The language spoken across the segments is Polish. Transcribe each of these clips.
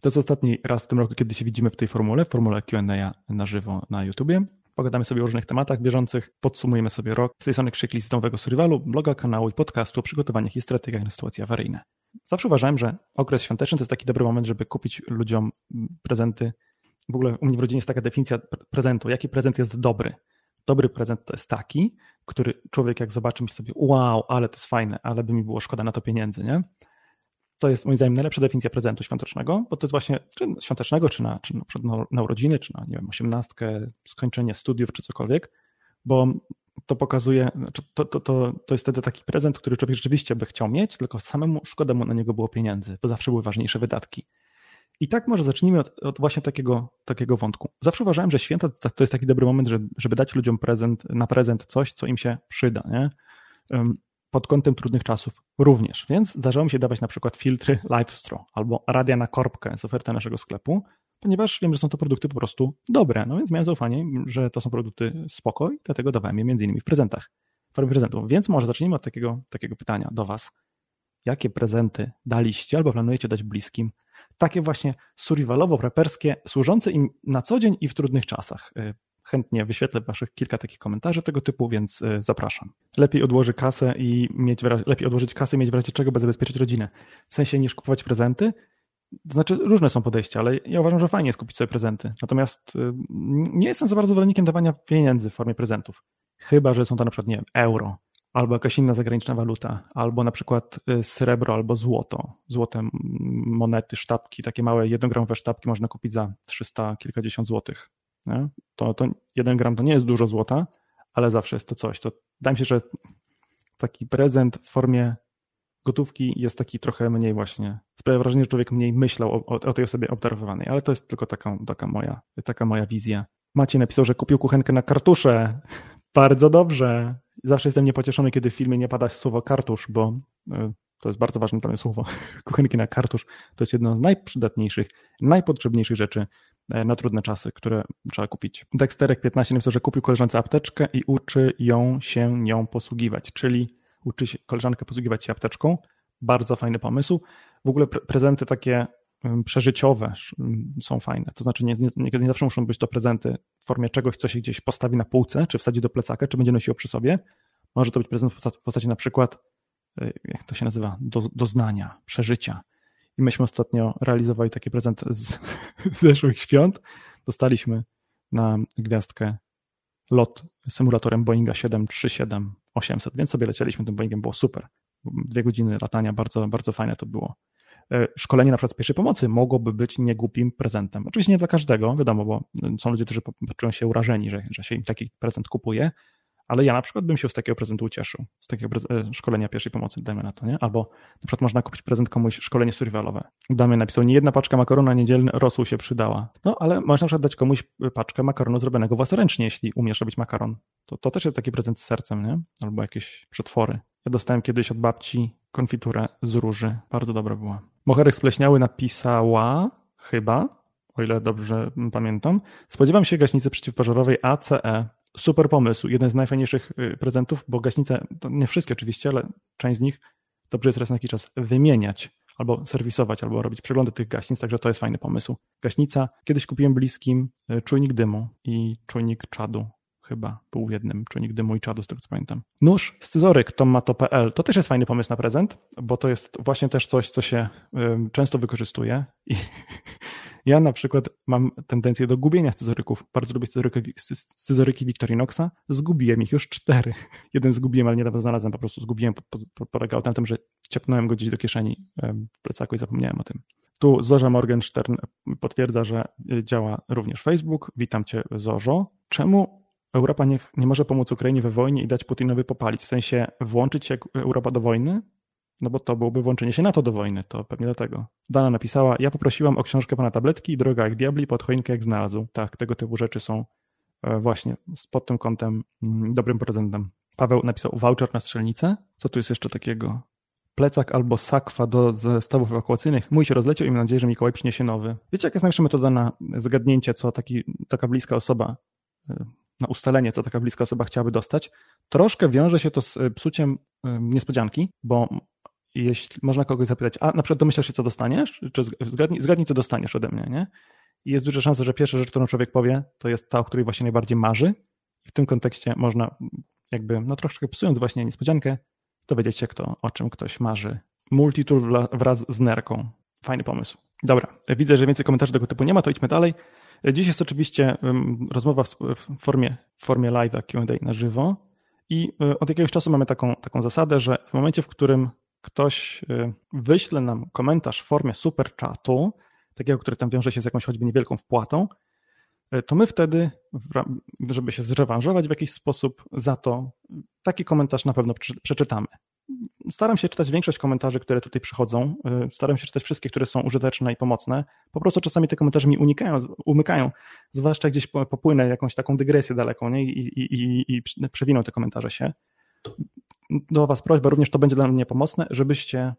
To jest ostatni raz w tym roku, kiedy się widzimy w tej formule, w formule Q&A na żywo na YouTubie. Pogadamy sobie o różnych tematach bieżących, podsumujemy sobie rok. Z tej strony krzykli z nowego survivalu, bloga, kanału i podcastu o przygotowaniach i strategiach na sytuacje awaryjne. Zawsze uważałem, że okres świąteczny to jest taki dobry moment, żeby kupić ludziom prezenty. W ogóle u mnie w rodzinie jest taka definicja prezentu. Jaki prezent jest dobry? Dobry prezent to jest taki, który człowiek jak zobaczy myśli sobie, wow, ale to jest fajne, ale by mi było szkoda na to pieniędzy, nie? To jest moim zdaniem najlepsza definicja prezentu świątecznego, bo to jest właśnie czy świątecznego, czy na, czy na, na urodziny, czy na nie wiem, osiemnastkę, skończenie studiów, czy cokolwiek, bo to pokazuje, znaczy to, to, to, to jest wtedy taki prezent, który człowiek rzeczywiście by chciał mieć, tylko samemu szkoda mu na niego było pieniędzy, bo zawsze były ważniejsze wydatki. I tak może zacznijmy od, od, właśnie takiego, takiego wątku. Zawsze uważałem, że święta to jest taki dobry moment, żeby, dać ludziom prezent, na prezent coś, co im się przyda, nie? Pod kątem trudnych czasów również. Więc zdarzało mi się dawać na przykład filtry LiveStro albo radia na korbkę z oferty naszego sklepu, ponieważ wiem, że są to produkty po prostu dobre. No więc miałem zaufanie, że to są produkty spoko i dlatego dawałem je między innymi w prezentach, w formie prezentów. Więc może zacznijmy od takiego, takiego pytania do Was. Jakie prezenty daliście albo planujecie dać bliskim takie właśnie survivalowo-preperskie, służące im na co dzień i w trudnych czasach. Chętnie wyświetlę waszych kilka takich komentarzy tego typu, więc y, zapraszam. Lepiej odłoży kasę i mieć lepiej odłożyć kasę i mieć w razie czego, by zabezpieczyć rodzinę. W sensie niż kupować prezenty. Znaczy, różne są podejścia, ale ja uważam, że fajnie jest kupić sobie prezenty. Natomiast y, nie jestem za bardzo zwolennikiem dawania pieniędzy w formie prezentów. Chyba, że są to na przykład, nie wiem, euro, albo jakaś inna zagraniczna waluta, albo na przykład y, srebro albo złoto. Złote monety, sztabki, takie małe jednogramowe sztabki można kupić za 300 kilkadziesiąt złotych. Nie? To, to jeden gram to nie jest dużo złota, ale zawsze jest to coś. To wydaje mi się, że taki prezent w formie gotówki jest taki trochę mniej właśnie, sprawia wrażenie, że człowiek mniej myślał o, o tej osobie obdarowywanej, ale to jest tylko taka, taka, moja, taka moja wizja. Maciej napisał, że kupił kuchenkę na kartusze. Bardzo dobrze. Zawsze jestem niepocieszony, kiedy w filmie nie pada słowo kartusz, bo e, to jest bardzo ważne dla mnie słowo. Kuchenki na kartusz to jest jedno z najprzydatniejszych, najpotrzebniejszych rzeczy na trudne czasy, które trzeba kupić. Dexterek 15 napisał, że kupił koleżance apteczkę i uczy ją się nią posługiwać, czyli uczy się koleżankę posługiwać się apteczką. Bardzo fajny pomysł. W ogóle prezenty takie przeżyciowe są fajne. To znaczy nie, nie, nie, zawsze muszą być to prezenty w formie czegoś, co się gdzieś postawi na półce, czy wsadzi do plecaka, czy będzie nosiło przy sobie. Może to być prezent w postaci na przykład, y, jak to się nazywa, do, doznania, przeżycia. I myśmy ostatnio realizowali taki prezent z, z zeszłych świąt. Dostaliśmy na gwiazdkę lot symulatorem Boeinga 737-800, więc sobie lecieliśmy tym Boeingiem, było super. Dwie godziny latania, bardzo, bardzo fajne to było. E, szkolenie na przykład z pierwszej pomocy mogłoby być niegłupim prezentem. Oczywiście nie dla każdego, wiadomo, bo są ludzie, którzy czują się urażeni, że, że się im taki prezent kupuje, ale ja na przykład bym się z takiego prezentu ucieszył, z takiego e, szkolenia pierwszej pomocy, dajmy na to, nie? Albo na przykład można kupić prezent komuś szkolenie survivalowe. Damy napisał, nie jedna paczka makaronu niedzielny rosół się przydała. No, ale można na przykład dać komuś paczkę makaronu zrobionego własnoręcznie, jeśli umiesz robić makaron. To, to też jest taki prezent z sercem, nie? Albo jakieś przetwory. Ja dostałem kiedyś od babci konfiturę z róży. Bardzo dobra była. Moherek Spleśniały napisała, chyba, o ile dobrze pamiętam, spodziewam się gaśnicy przeciwpożarowej ACE. Super pomysł, jeden z najfajniejszych y, prezentów, bo gaśnice, nie wszystkie oczywiście, ale część z nich dobrze jest raz na jakiś czas wymieniać albo serwisować, albo robić przeglądy tych gaśnic, także to jest fajny pomysł. Gaśnica, kiedyś kupiłem bliskim y, czujnik dymu i czujnik czadu chyba był w jednym czujnik dymu i czadu, z tego co pamiętam. Nóż, scyzoryk, tomato.pl to też jest fajny pomysł na prezent, bo to jest właśnie też coś, co się często wykorzystuje i ja na przykład mam tendencję do gubienia scyzoryków. Bardzo lubię scyzoryki, scyzoryki Victorinoxa. Zgubiłem ich już cztery. Jeden zgubiłem, ale niedawno znalazłem, po prostu zgubiłem. Polegało na tym, że wciepnąłem go gdzieś do kieszeni w plecaku i zapomniałem o tym. Tu Zorza Morgenstern potwierdza, że y, działa również Facebook. Witam Cię, Zorzo. Czemu Europa nie, nie może pomóc Ukrainie we wojnie i dać Putinowi popalić, w sensie włączyć się Europa do wojny, no bo to byłoby włączenie się NATO do wojny, to pewnie dlatego. Dana napisała, ja poprosiłam o książkę pana tabletki, droga jak diabli, pod choinkę jak znalazł. Tak, tego typu rzeczy są e, właśnie pod tym kątem mm, dobrym prezentem. Paweł napisał voucher na strzelnicę. Co tu jest jeszcze takiego? Plecak albo sakwa do zestawów ewakuacyjnych. Mój się rozleciał i mam nadzieję, że Mikołaj przyniesie nowy. Wiecie, jaka jest najlepsza metoda na zgadnięcie, co taki, taka bliska osoba e, na ustalenie, co taka bliska osoba chciałaby dostać, troszkę wiąże się to z e, psuciem niespodzianki, bo jeśli można kogoś zapytać, a na przykład domyślasz się, co dostaniesz, czy zgadnij, zgadnij co dostaniesz ode mnie, nie? I jest duża szansa, że pierwsza rzecz, którą człowiek powie, to jest ta, o której właśnie najbardziej marzy. I w tym kontekście można jakby, no troszkę psując właśnie niespodziankę, dowiedzieć się, kto, o czym ktoś marzy. Multitool wraz z nerką. Fajny pomysł. Dobra, widzę, że więcej komentarzy tego typu nie ma, to idźmy dalej. Dziś jest oczywiście rozmowa w formie, w formie live Q&A na żywo i e, od jakiegoś czasu mamy taką, taką zasadę, że w momencie, w którym ktoś e, wyśle nam komentarz w formie super chatu, takiego, który tam wiąże się z jakąś choćby niewielką wpłatą, e, to my wtedy, żeby się zrewanżować w jakiś sposób za to, taki komentarz na pewno przeczytamy. Staram się czytać większość komentarzy, które tutaj przychodzą. E, staram się czytać wszystkie, które są użyteczne i pomocne. Po prostu czasami te komentarze mi unikają, umykają, zwłaszcza gdzieś popłynę jakąś taką dygresję daleką nie? I, i, i, i przewiną te komentarze się. Do Was prośba, również to będzie dla mnie pomocne, żebyście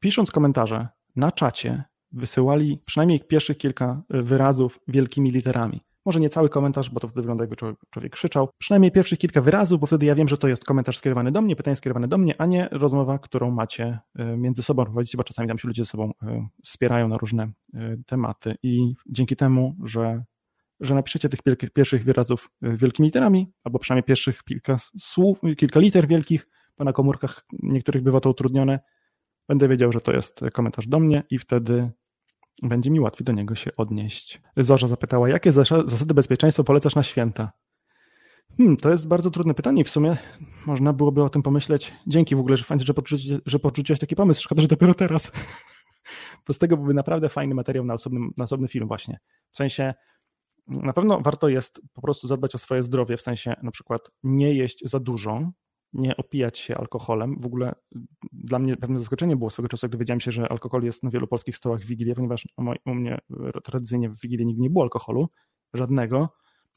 pisząc komentarze na czacie wysyłali przynajmniej pierwszych kilka e, wyrazów wielkimi literami. Może nie cały komentarz, bo to wtedy wygląda jakby człowiek krzyczał. Przynajmniej pierwszych kilka wyrazów, bo wtedy ja wiem, że to jest komentarz skierowany do mnie, pytanie skierowane do mnie, a nie rozmowa, którą macie e, między sobą prowadzicie, bo czasami tam się ludzie ze sobą e, wspierają na różne tematy. I dzięki temu, że, że napiszecie tych pierwszych wyrazów wielkimi literami, albo przynajmniej pierwszych kilka słów, kilka liter wielkich, bo na komórkach niektórych bywa to utrudnione, będę wiedział, że to jest komentarz do mnie i wtedy będzie mi łatwiej do niego się odnieść. Zorza zapytała, jakie zasady bezpieczeństwa polecasz na święta? Hmm, to jest bardzo trudne pytanie w sumie można byłoby o tym pomyśleć. Dzięki w ogóle, że fajnie, że, poczuci, że poczuciłeś taki pomysł. Szkoda, że dopiero teraz. Bo z tego byłby naprawdę fajny materiał na, na osobny film właśnie. W sensie na pewno warto jest po prostu zadbać o swoje zdrowie, w sensie na przykład nie jeść za dużo, nie opijać się alkoholem. W ogóle dla mnie pewne zaskoczenie było swego czasu, jak dowiedziałem się, że alkohol jest na wielu polskich stołach w Wigilię, ponieważ u mnie tradycyjnie w Wigilię nigdy nie było alkoholu, żadnego.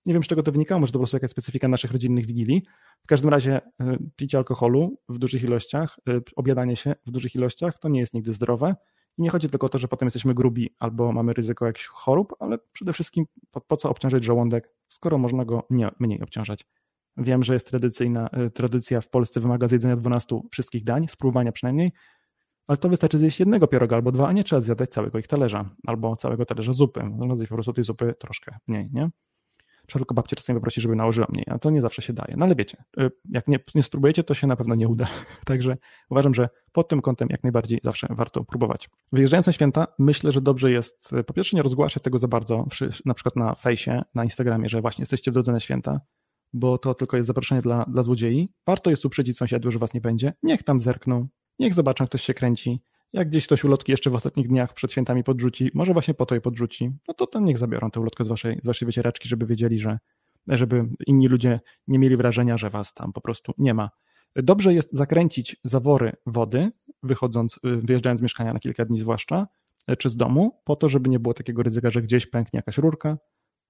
Nie wiem, z czego to wynikało, może to po prostu jakaś specyfika naszych rodzinnych Wigilii. W każdym razie y, picie alkoholu w dużych ilościach, y, obiadanie się w dużych ilościach to nie jest nigdy zdrowe. I nie chodzi tylko o to, że potem jesteśmy grubi albo mamy ryzyko jakichś chorób, ale przede wszystkim po, po co obciążać żołądek, skoro można go nie, mniej obciążać. Wiem, że jest tradycyjna, y, tradycja w Polsce wymaga zjedzenia 12 wszystkich dań, spróbowania przynajmniej, ale to wystarczy zjeść jednego pieroga albo dwa, a nie trzeba zjadać całego ich talerza albo całego talerza zupy. Można zjeść po prostu tej zupy troszkę mniej, nie? Trzeba tylko babcię czasami poprosić, żeby nałożyła mniej, a to nie zawsze się daje. No ale wiecie, y, jak nie, nie spróbujecie, to się na pewno nie uda. Także uważam, że pod tym kątem jak najbardziej zawsze warto próbować. Wyjeżdżając na święta, myślę, że dobrze jest y, po pierwsze nie rozgłaszać tego za bardzo, na przykład na fejsie, na Instagramie, że właśnie jesteście w drodze na święta, bo to tylko jest zaproszenie dla, dla złodziei. Warto jest uprzedzić sąsiadów, że was nie będzie. Niech tam zerkną, niech zobaczą, ktoś się kręci. Jak gdzieś ktoś ulotki jeszcze w ostatnich dniach przed świętami podrzuci, może właśnie po to je podrzuci, no to tam niech zabiorą tę ulotkę z waszej, z waszej wycieraczki, żeby wiedzieli, że żeby inni ludzie nie mieli wrażenia, że was tam po prostu nie ma. Dobrze jest zakręcić zawory wody, wychodząc, wyjeżdżając z mieszkania na kilka dni zwłaszcza, czy z domu, po to, żeby nie było takiego ryzyka, że gdzieś pęknie jakaś rurka,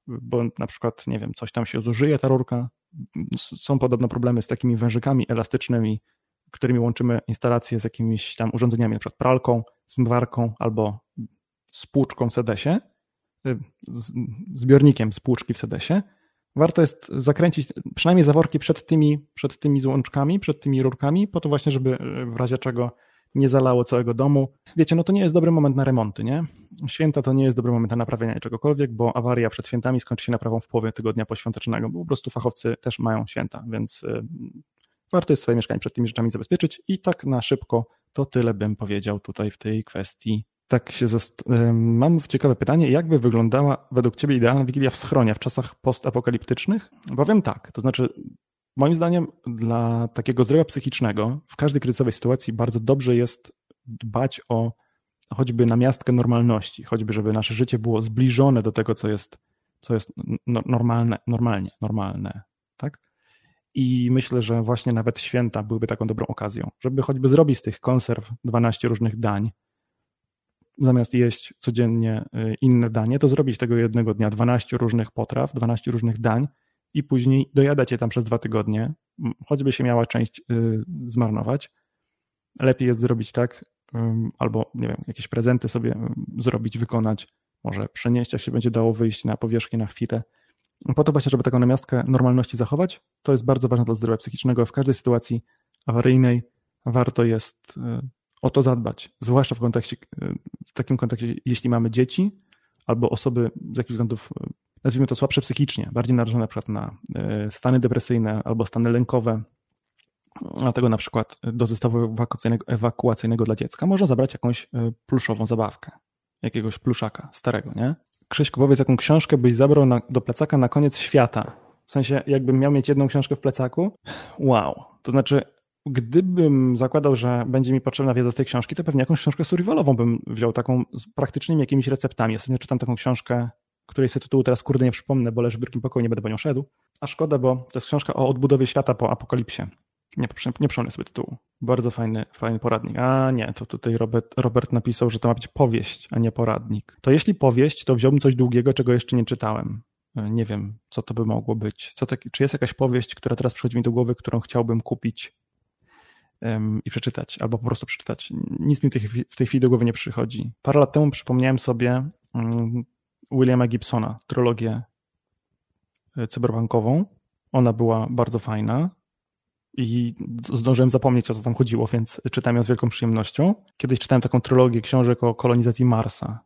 bo na przykład, nie wiem, coś tam się zużyje ta rurka. Są podobno problemy z takimi wężykami elastycznymi, którymi łączymy instalację z jakimiś tam urządzeniami, przykład pralką, zmywarką albo spłuczką w sedesie, y, zbiornikiem spłuczki w sedesie. Warto jest zakręcić przynajmniej zaworki przed tymi, przed tymi złączkami, przed tymi rurkami, po to właśnie, żeby w razie czego nie zalało całego domu. Wiecie, no to nie jest dobry moment na remonty, nie? Święta to nie jest dobry moment na naprawianie czegokolwiek, bo awaria przed świętami skończy się naprawą w połowie tygodnia poświątecznego, bo po prostu fachowcy też mają święta, więc y, warto jest swoje mieszkanie przed tymi rzeczami zabezpieczyć i tak na szybko to tyle bym powiedział tutaj w tej kwestii. Tak się zast... Y, mam ciekawe pytanie, jak by wyglądała według Ciebie idealna Wigilia w schronie w czasach postapokaliptycznych? Powiem tak, to znaczy Moim zdaniem dla takiego zdrowia psychicznego w każdej kryzysowej sytuacji bardzo dobrze jest dbać o choćby namiastkę normalności, choćby żeby nasze życie było zbliżone do tego, co jest, co jest normalne, normalnie, normalne, tak? I myślę, że właśnie nawet święta byłyby taką dobrą okazją, żeby choćby zrobić z tych konserw 12 różnych dań, zamiast jeść codziennie y, inne danie, to zrobić tego jednego dnia 12 różnych potraw, 12 różnych dań i później dojadać je tam przez dwa tygodnie, choćby się miała część y, zmarnować. Lepiej jest zrobić tak, albo nie wiem, jakieś prezenty sobie zrobić, wykonać, może przenieść, jak się będzie dało wyjść na powierzchnię na chwilę. Po to właśnie, żeby taką namiastkę normalności zachować, to jest bardzo ważne dla zdrowia psychicznego. W każdej sytuacji awaryjnej warto jest y, o to zadbać, zwłaszcza w kontekście, w takim kontekście, jeśli mamy dzieci albo osoby z jakichś względów, nazwijmy to słabsze psychicznie, bardziej narażone na przykład na stany depresyjne albo stany lękowe, Dlatego na przykład do zestawu ewakuacyjnego, dla dziecka można zabrać jakąś pluszową zabawkę, jakiegoś pluszaka starego, nie? Krzyśku, powiedz, jaką książkę byś zabrał na, do plecaka na koniec świata? W sensie, jakbym miał mieć jedną książkę w plecaku? Wow. To znaczy, gdybym zakładał, że będzie mi potrzebna wiedza z tej książki, to pewnie jakąś książkę survivalową bym wziął, taką z praktycznymi jakimiś receptami. Ostatnio czytam taką książkę, której sobie tytułu teraz kurde nie przypomnę, bo leży w drugim pokoju, nie będę po nią szedł. A szkoda, bo to jest książka o odbudowie świata po apokalipsie. Nie, nie przypomnę sobie tytułu. Bardzo fajny, fajny poradnik. A nie, to tutaj Robert, Robert napisał, że to ma być powieść, a nie poradnik. To jeśli powieść, to wziąłbym coś długiego, czego jeszcze nie czytałem. E, nie wiem, co to by mogło być. Co taki, czy jest jakaś powieść, która teraz przychodzi mi do głowy, którą chciałbym kupić um, i przeczytać, albo po prostu przeczytać? Nic mi w tej, w tej chwili do głowy nie przychodzi. Parę lat temu przypomniałem sobie um, Williama Gibsona, trylogię e, cyberbankową. Ona była bardzo fajna i zdążyłem zapomnieć, o co tam chodziło, więc czytałem ją z wielką przyjemnością. Kiedyś czytałem taką trylogię książek o kolonizacji Marsa.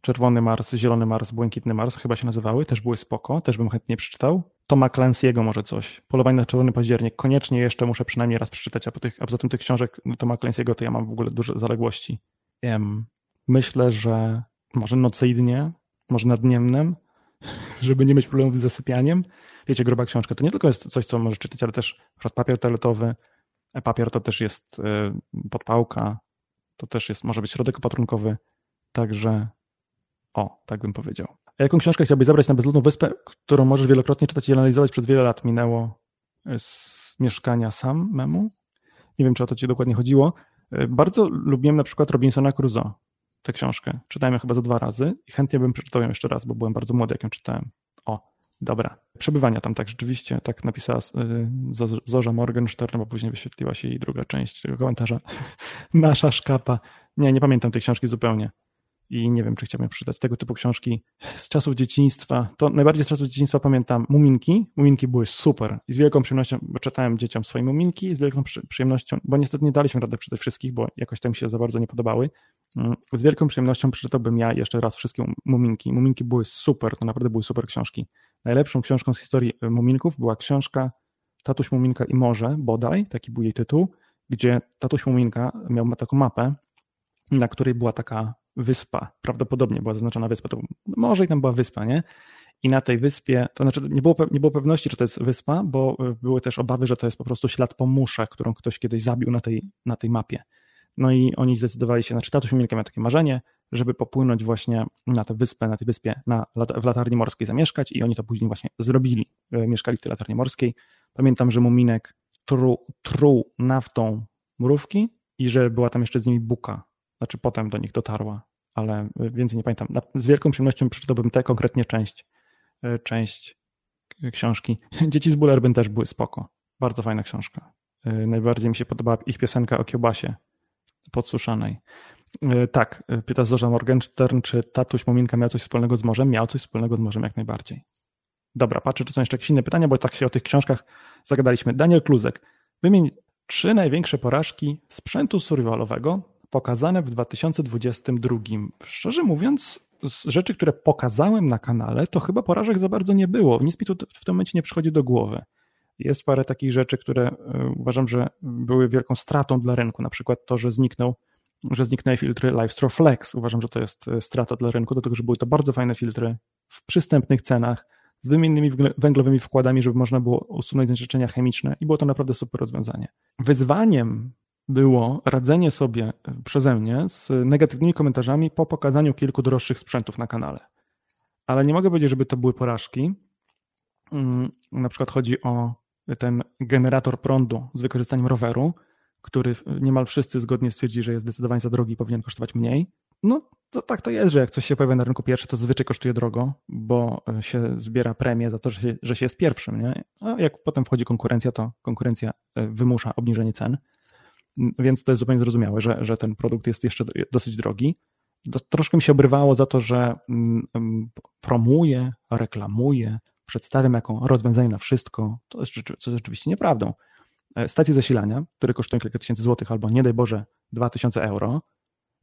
Czerwony Mars, Zielony Mars, Błękitny Mars chyba się nazywały, też były spoko, też bym chętnie przeczytał. Toma Clancy'ego może coś. Polowanie na Czerwony Październik. Koniecznie jeszcze muszę przynajmniej raz przeczytać, a, po tych, a poza tym tych książek Toma Clancy'ego to ja mam w ogóle duże zaległości. Myślę, że może nocyjnie, może nad dniemnem, żeby nie mieć problemów z zasypianiem. Wiecie, gruba książka to nie tylko jest coś, co możesz czytać, ale też papier toaletowy. E, papier to też jest e, podpałka, to też jest, może być środek opatrunkowy, także o, tak bym powiedział. A jaką książkę chciałbyś zabrać na bezludną wyspę, którą możesz wielokrotnie czytać i analizować przez wiele lat minęło e, z mieszkania sam memu? Nie wiem, czy o to ci dokładnie chodziło. Bardzo lubiłem na przykład Robinsona Crusoe tę książkę. Czytałem ją chyba za dwa razy i chętnie bym przeczytał ją jeszcze raz, bo byłem bardzo młody, jak ją czytałem. O, dobra. Przebywania tam tak rzeczywiście, tak napisała y, Zorza Morgenstern, bo później wyświetliła się jej druga część tego komentarza. Nasza szkapa. Nie, nie pamiętam tej książki zupełnie i nie wiem, czy chciałbym przeczytać tego typu książki z czasów dzieciństwa. To najbardziej z czasów dzieciństwa pamiętam Muminki. Muminki były super i z wielką przyjemnością, czytałem dzieciom swoje Muminki i z wielką przyjemnością, bo niestety nie daliśmy rady przeczytać wszystkich, bo jakoś tam się za bardzo nie podobały. Mm, z wielką przyjemnością przeczytałbym ja jeszcze raz wszystkie Muminki. Muminki były super, to naprawdę były super książki. Najlepszą książką z historii y, Muminków była książka Tatuś Muminka i Morze, bodaj, taki był jej tytuł, gdzie Tatuś Muminka miał taką mapę, na której była taka wyspa, prawdopodobnie była zaznaczona wyspa, to może i tam była wyspa, nie? I na tej wyspie, to znaczy nie było, nie było pewności, czy to jest wyspa, bo e, były też obawy, że to jest po prostu ślad po musze, którą ktoś kiedyś zabił na tej, na tej mapie. No i oni zdecydowali się, znaczy tatuś Milka miał takie marzenie, żeby popłynąć właśnie na tę wyspę, na tej wyspie na, w latarni morskiej zamieszkać i oni to później właśnie zrobili. E, mieszkali w tej latarni morskiej. Pamiętam, że Muminek truł, truł naftą mrówki i że była tam jeszcze z nimi buka. Znaczy potem do nich dotarła ale więcej nie pamiętam. Z wielką przyjemnością przeczytałbym tę konkretnie część, e, część książki. Dzieci z Bullerbyn też były spoko. Bardzo fajna książka. E, najbardziej mi się podobała ich piosenka o kiełbasie podsuszanej. E, tak, pyta Zorza Morgenstern, czy tatuś Muminka miał coś wspólnego z morzem? Miał coś wspólnego z morzem jak najbardziej. Dobra, patrzę, czy są jeszcze jakieś inne pytania, bo tak się o tych książkach zagadaliśmy. Daniel Kluzek. Wymień trzy największe porażki sprzętu survivalowego, pokazane w 2022. Szczerze mówiąc, z rzeczy, które pokazałem na kanale, to chyba porażek za bardzo nie było. Nic mi tu w tym momencie nie przychodzi do głowy. Jest parę takich rzeczy, które e, uważam, że były wielką stratą dla rynku. Na przykład to, że zniknął, że zniknęły filtry LiveStore Flex. Uważam, że to jest e, strata dla rynku, dlatego że były to bardzo fajne filtry w przystępnych cenach, z wymiennymi węglowymi wkładami, żeby można było usunąć zanieczyszczenia chemiczne i było to naprawdę super rozwiązanie. Wyzwaniem było radzenie sobie przeze mnie z negatywnymi komentarzami po pokazaniu kilku droższych sprzętów na kanale. Ale nie mogę powiedzieć, żeby to były porażki. Mm, na przykład chodzi o ten generator prądu z wykorzystaniem roweru, który niemal wszyscy zgodnie stwierdzili, że jest zdecydowanie za drogi i powinien kosztować mniej. No to tak to jest, że jak coś się pojawia na rynku pierwszy, to zazwyczaj kosztuje drogo, bo się zbiera premię za to, że się, że się jest pierwszym. Nie? A jak potem wchodzi konkurencja, to konkurencja e, wymusza obniżenie cen więc to jest zupełnie zrozumiałe, że, że ten produkt jest jeszcze dosyć drogi. Troszkę mi się obrywało za to, że mm, promuje, reklamuje, przedstawiam jako rozwiązanie na wszystko, to jest, co jest rzeczywiście nieprawdą. e, stacje zasilania, które kosztują kilka tysięcy złotych albo nie daj Boże 2000 euro.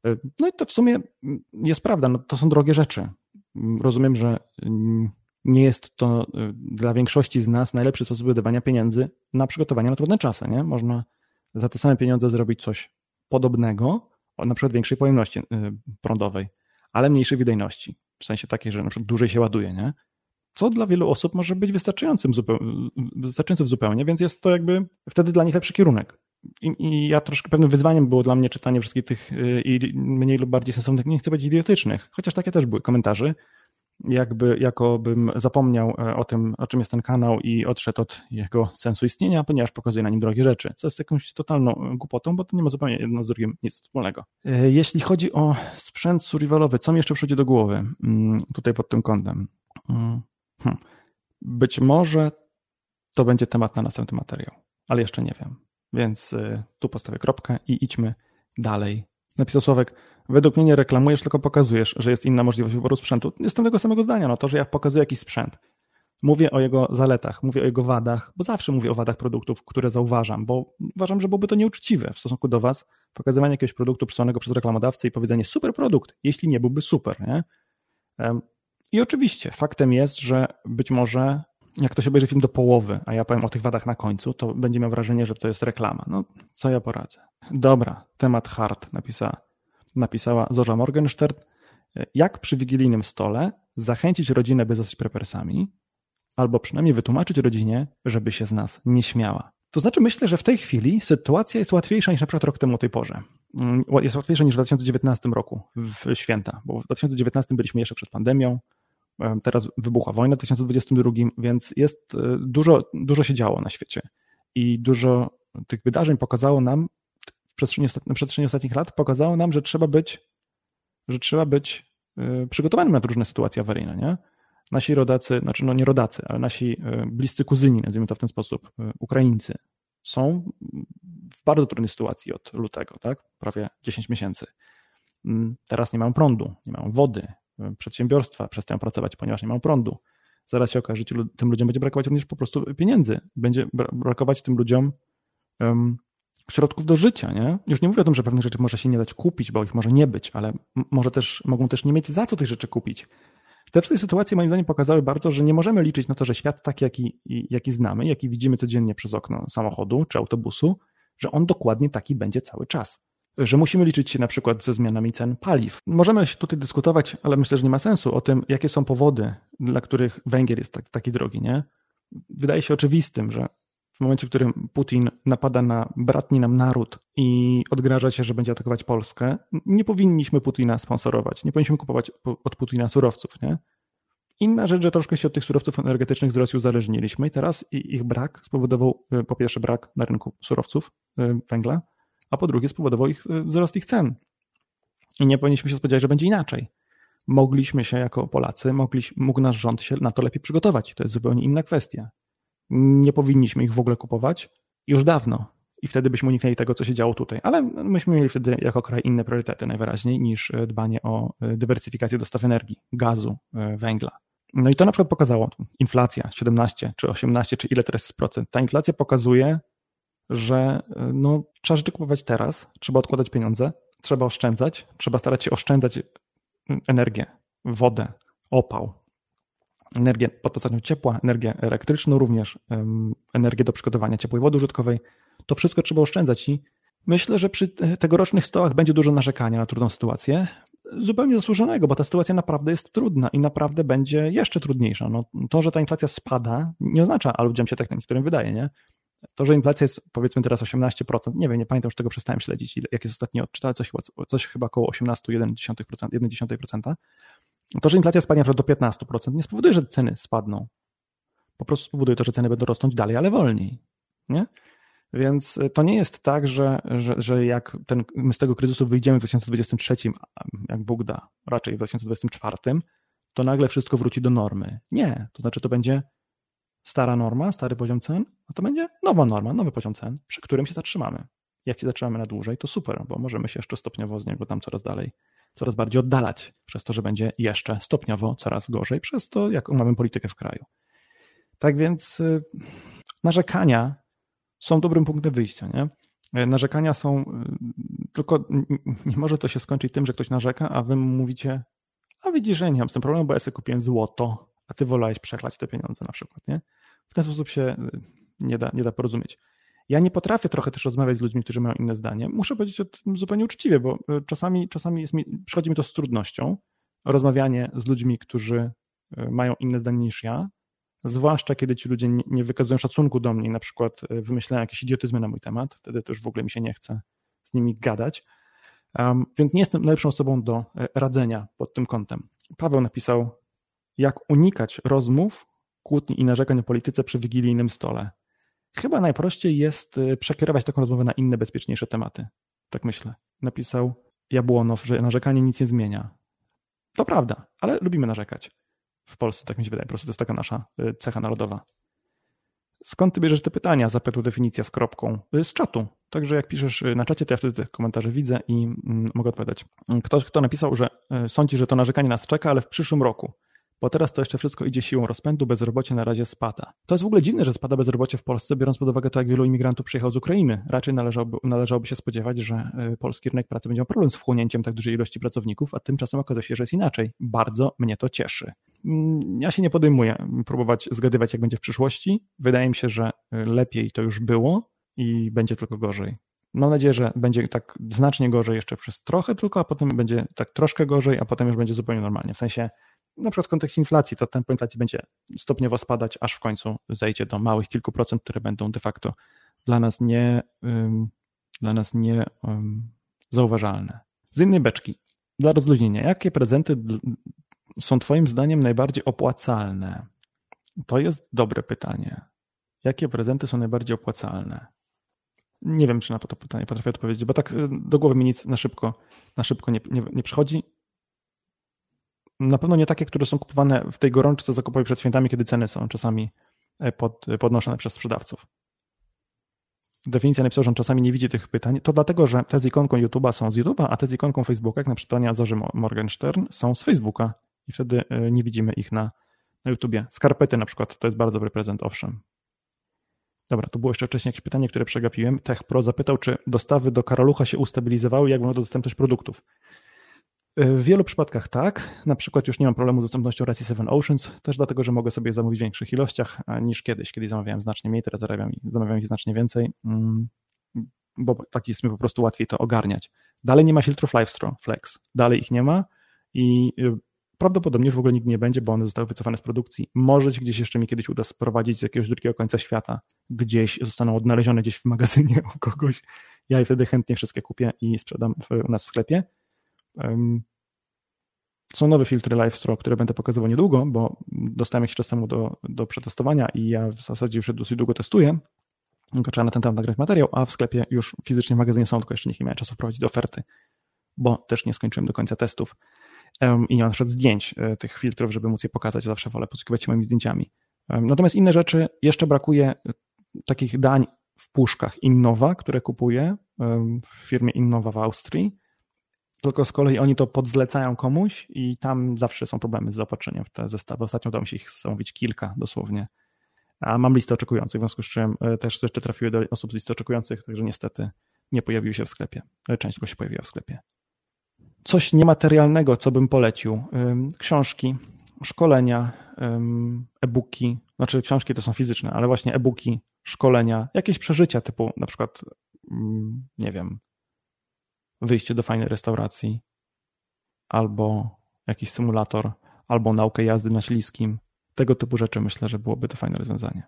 E, no i to w sumie mm, jest prawda, no to są drogie rzeczy. Mm, rozumiem, że mm, nie jest to dla większości z nas najlepszy sposób wydawania pieniędzy na przygotowanie na trudne czasy. Nie? Można za te same pieniądze zrobić coś podobnego, na przykład większej pojemności prądowej, ale mniejszej wydajności. W sensie takiej, że na przykład dłużej się ładuje, nie? Co dla wielu osób może być wystarczającym zupełnie, wystarczającym zupełnie, więc jest to jakby wtedy dla nich lepszy kierunek. I, I, ja troszkę pewnym wyzwaniem było dla mnie czytanie wszystkich tych y, mniej lub bardziej sensownych, nie chcę być idiotycznych, chociaż takie też były komentarze, jakby jakobym zapomniał e, o tym, o czym jest ten kanał i odszedł od jego sensu istnienia, ponieważ pokazuje na nim drogie rzeczy, co jest jakąś totalną głupotą, bo to nie ma zupełnie jedno z drugim nic wspólnego. E, jeśli chodzi o sprzęt survivalowy, co mi jeszcze przychodzi do głowy mm, tutaj pod tym kątem? Hmm. Być może to będzie temat na następny materiał, ale jeszcze nie wiem. Więc y, tu postawię kropkę i idźmy dalej. Napisał Sławek, według mnie nie reklamujesz, tylko pokazujesz, że jest inna możliwość wyboru sprzętu. Jestem tego samego zdania, no to, że ja pokazuję jakiś sprzęt. Mówię o jego zaletach, mówię o jego wadach, bo zawsze mówię o wadach produktów, które zauważam, bo uważam, że byłoby to nieuczciwe w stosunku do Was, pokazywanie jakiegoś produktu przysłanego przez reklamodawcę i powiedzenie super produkt, jeśli nie byłby super, nie? I oczywiście faktem jest, że być może jak ktoś obejrzy film do połowy, a ja powiem o tych wadach na końcu, to będzie miał wrażenie, że to jest reklama. No, co ja poradzę? Dobra, temat hard napisała, napisała Zorza Morgenstern. Jak przy wigilijnym stole zachęcić rodzinę, by zostać prepersami, albo przynajmniej wytłumaczyć rodzinie, żeby się z nas nie śmiała. To znaczy, myślę, że w tej chwili sytuacja jest łatwiejsza niż na przykład rok temu o tej porze. Mm, jest łatwiejsza niż w 2019 roku, w święta, bo w 2019 byliśmy jeszcze przed pandemią, Teraz wybuchła wojna w 2022, więc jest e, dużo, dużo się działo na świecie i dużo tych wydarzeń pokazało nam w przestrzeni, na przestrzeni ostatnich lat, pokazało nam, że trzeba być, że trzeba być e, przygotowanym na różne sytuacje awaryjne, nie? Nasi rodacy, znaczy no nie rodacy, ale nasi e, bliscy kuzyni, nazwijmy to w ten sposób, Ukraińcy, są w bardzo trudnej sytuacji od lutego, tak? Prawie 10 miesięcy. Mm, teraz nie mają prądu, nie mają wody, przedsiębiorstwa przestają pracować, ponieważ nie mają prądu. Zaraz się okaże, że tym ludziom będzie brakować również po prostu pieniędzy. Będzie brakować tym ludziom um, środków do życia, nie? Już nie mówię o tym, że pewnych rzeczy może się nie dać kupić, bo ich może nie być, ale może też, mogą też nie mieć za co tych rzeczy kupić. Te wszystkie sytuacje moim zdaniem pokazały bardzo, że nie możemy liczyć na to, że świat taki, jaki, jaki znamy, jaki widzimy codziennie przez okno samochodu czy autobusu, że on dokładnie taki będzie cały czas że musimy liczyć się na przykład ze zmianami cen paliw. Możemy się tutaj dyskutować, ale myślę, że nie ma sensu o tym, jakie są powody, dla których węgiel jest tak, taki drogi, nie? Wydaje się oczywistym, że w momencie, w którym Putin napada na bratni nam naród i odgraża się, że będzie atakować Polskę, nie powinniśmy Putina sponsorować, nie powinniśmy kupować od Putina surowców, nie? Inna rzecz, że troszkę się od tych surowców energetycznych z Rosji uzależniliśmy i teraz ich brak spowodował y, po pierwsze brak na rynku surowców y, węgla, a po drugie spowodował ich, y, wzrost ich cen. I nie powinniśmy się spodziewać, że będzie inaczej. Mogliśmy się jako Polacy, mogliśmy, mógł nasz rząd się na to lepiej przygotować. To jest zupełnie inna kwestia. Nie powinniśmy ich w ogóle kupować już dawno. I wtedy byśmy uniknęli tego, co się działo tutaj. Ale myśmy mieli wtedy jako kraj inne priorytety najwyraźniej niż y, dbanie o y, dywersyfikację dostaw energii, gazu, węgla. No i to na przykład pokazało inflacja 17 czy 18 czy ile teraz jest procent. Ta inflacja pokazuje, że no, trzeba rzeczy kupować teraz, trzeba odkładać pieniądze, trzeba oszczędzać, trzeba starać się oszczędzać energię, wodę, opał, energię pod postacią ciepła, energię elektryczną również, energię do przygotowania ciepłej wody użytkowej. To wszystko trzeba oszczędzać i myślę, że przy tegorocznych stołach będzie dużo narzekania na trudną sytuację. Zupełnie zasłużonego, bo ta sytuacja naprawdę jest trudna i naprawdę będzie jeszcze trudniejsza. No, to, że ta inflacja spada, nie oznacza, a ludziom się tak niektórym wydaje, nie? To, że inflacja jest powiedzmy teraz 18%, nie wiem, nie pamiętam już tego, przestałem śledzić, jak jest ostatni odczyt, ale coś chyba, coś chyba około 18,1%, 1,1%. To, że inflacja spadnie do 15%, nie spowoduje, że ceny spadną. Po prostu spowoduje to, że ceny będą rosnąć dalej, ale wolniej. Nie? Więc to nie jest tak, że, że, że jak ten, my z tego kryzysu wyjdziemy w 2023, jak Bóg da, raczej w 2024, to nagle wszystko wróci do normy. Nie, to znaczy to będzie stara norma, stary poziom cen, a to będzie nowa norma, nowy poziom cen, przy którym się zatrzymamy. Jak się zatrzymamy na dłużej, to super, bo możemy się jeszcze stopniowo z niego tam coraz dalej, coraz bardziej oddalać, przez to, że będzie jeszcze stopniowo coraz gorzej, przez to, jaką mamy politykę w kraju. Tak więc y, narzekania są dobrym punktem wyjścia, nie? Narzekania są, tylko nie może to się skończyć tym, że ktoś narzeka, a wy mówicie, a widzisz, że nie mam z tym problemu, bo ja sobie kupiłem złoto, a ty wolałeś przeklać te pieniądze na przykład, nie? W ten sposób się nie da, nie da porozumieć. Ja nie potrafię trochę też rozmawiać z ludźmi, którzy mają inne zdanie. Muszę powiedzieć o tym zupełnie uczciwie, bo e, czasami, czasami jest mi, przychodzi mi to z trudnością, rozmawianie z ludźmi, którzy e, mają inne zdanie niż ja, zwłaszcza kiedy ci ludzie nie, nie wykazują szacunku do mnie, na przykład wymyślają jakieś idiotyzmy na mój temat, wtedy też w ogóle mi się nie chce z nimi gadać. Um, więc nie jestem najlepszą osobą do radzenia pod tym kątem. Paweł napisał, jak unikać rozmów, kłótni i narzekań o polityce przy wigilijnym stole. Chyba najprościej jest y, przekierować taką rozmowę na inne, bezpieczniejsze tematy. Tak myślę. Napisał Jabłonow, że narzekanie nic nie zmienia. To prawda, ale lubimy narzekać. W Polsce, tak mi się wydaje, po prostu to jest taka nasza y, cecha narodowa. Skąd ty bierzesz te pytania? Zapytał definicja z kropką. Y, z czatu. Także jak piszesz na czacie, to ja wtedy te komentarze widzę i mm, mogę odpowiadać. Ktoś, kto napisał, że sądzi, że to narzekanie nas czeka, ale w przyszłym roku bo teraz to jeszcze wszystko idzie siłą rozpędu, bezrobocie na razie spada. To jest w ogóle dziwne, że spada bezrobocie w Polsce, biorąc pod uwagę to, jak wielu imigrantów przyjechało z Ukrainy. Raczej należałoby, należałoby się spodziewać, że y, polski rynek pracy będzie miał problem z wchłonięciem tak dużej ilości pracowników, a tymczasem okazuje się, że jest inaczej. Bardzo mnie to cieszy. Mm, ja się nie podejmuję próbować zgadywać, jak będzie w przyszłości. Wydaje mi się, że y, lepiej to już było i będzie tylko gorzej. Mam nadzieję, że będzie tak znacznie gorzej jeszcze przez trochę tylko, a potem będzie tak troszkę gorzej, a potem już będzie zupełnie normalnie. W sensie na przykład w kontekście inflacji, to tempo inflacji będzie stopniowo spadać, aż w końcu zejdzie do małych kilku procent, które będą de facto dla nas nie, dla nas nie zauważalne. Z innej beczki, dla rozluźnienia, jakie prezenty są Twoim zdaniem najbardziej opłacalne? To jest dobre pytanie. Jakie prezenty są najbardziej opłacalne? Nie wiem, czy na to pytanie potrafię odpowiedzieć, bo tak y, do głowy mi nic na szybko, na szybko nie, nie, nie przychodzi na pewno nie takie, które są kupowane w tej gorączce zakupowej przed świętami, kiedy ceny są czasami e, pod, podnoszone przez sprzedawców. Definicja napisał, że on czasami nie widzi tych pytań. To dlatego, że te z ikonką YouTube'a są z YouTube'a, a te z ikonką Facebooka, jak na przykład pytania Zorzy Morgenstern, są z Facebooka i wtedy e, nie widzimy ich na, na YouTubie. Skarpety na przykład to jest bardzo dobry prezent, owszem. Dobra, tu było jeszcze wcześniej jakieś pytanie, które przegapiłem. Tech Pro zapytał, czy dostawy do Karalucha się ustabilizowały, jak wygląda dostępność produktów. W wielu przypadkach tak. Na przykład już nie mam problemu z dostępnością racji Seven Oceans, też dlatego, że mogę sobie zamówić w większych ilościach niż kiedyś. Kiedyś zamawiałem znacznie mniej, teraz zarabiam zamawiam ich znacznie więcej, mm, bo tak jest mi po prostu łatwiej to ogarniać. Dalej nie ma filtrów Flex. Dalej ich nie ma i y, prawdopodobnie już w ogóle nigdy nie będzie, bo one zostały wycofane z produkcji. Może gdzieś jeszcze mi kiedyś uda sprowadzić z jakiegoś drugiego końca świata. Gdzieś zostaną odnalezione gdzieś w magazynie u kogoś. Ja wtedy chętnie wszystkie kupię i sprzedam u nas w sklepie. Są nowe filtry LiveStro, które będę pokazywał niedługo, bo dostałem jakiś czas temu do, do przetestowania i ja w zasadzie już dosyć długo testuję. Tylko trzeba na ten temat nagrać materiał, a w sklepie już fizycznie w magazynie są, tylko jeszcze nie miałem czasu wprowadzić do oferty, bo też nie skończyłem do końca testów. I nie mam na przykład zdjęć e, tych filtrów, żeby móc je pokazać. Zawsze wolę posługiwać się moimi zdjęciami. Natomiast inne rzeczy, jeszcze brakuje e, takich dań w puszkach Innowa, które kupuję w firmie Innowa w Austrii tylko z kolei oni to podzlecają komuś i tam zawsze są problemy z zaopatrzeniem w te zestawy. Ostatnio udało mi się ich zamówić kilka dosłownie. A mam listę oczekujących, w związku z czym e, też jeszcze trafiły do osób z listy oczekujących, także niestety nie pojawiły się w sklepie. E, część tylko się pojawiła w sklepie. Coś niematerialnego, co bym polecił. Książki, szkolenia, e-booki, znaczy książki to są fizyczne, ale właśnie e-booki, szkolenia, jakieś przeżycia typu na przykład, nie wiem, wyjście do fajnej restauracji, albo jakiś symulator, albo naukę jazdy na śliskim. Tego typu rzeczy myślę, że byłoby to fajne rozwiązanie.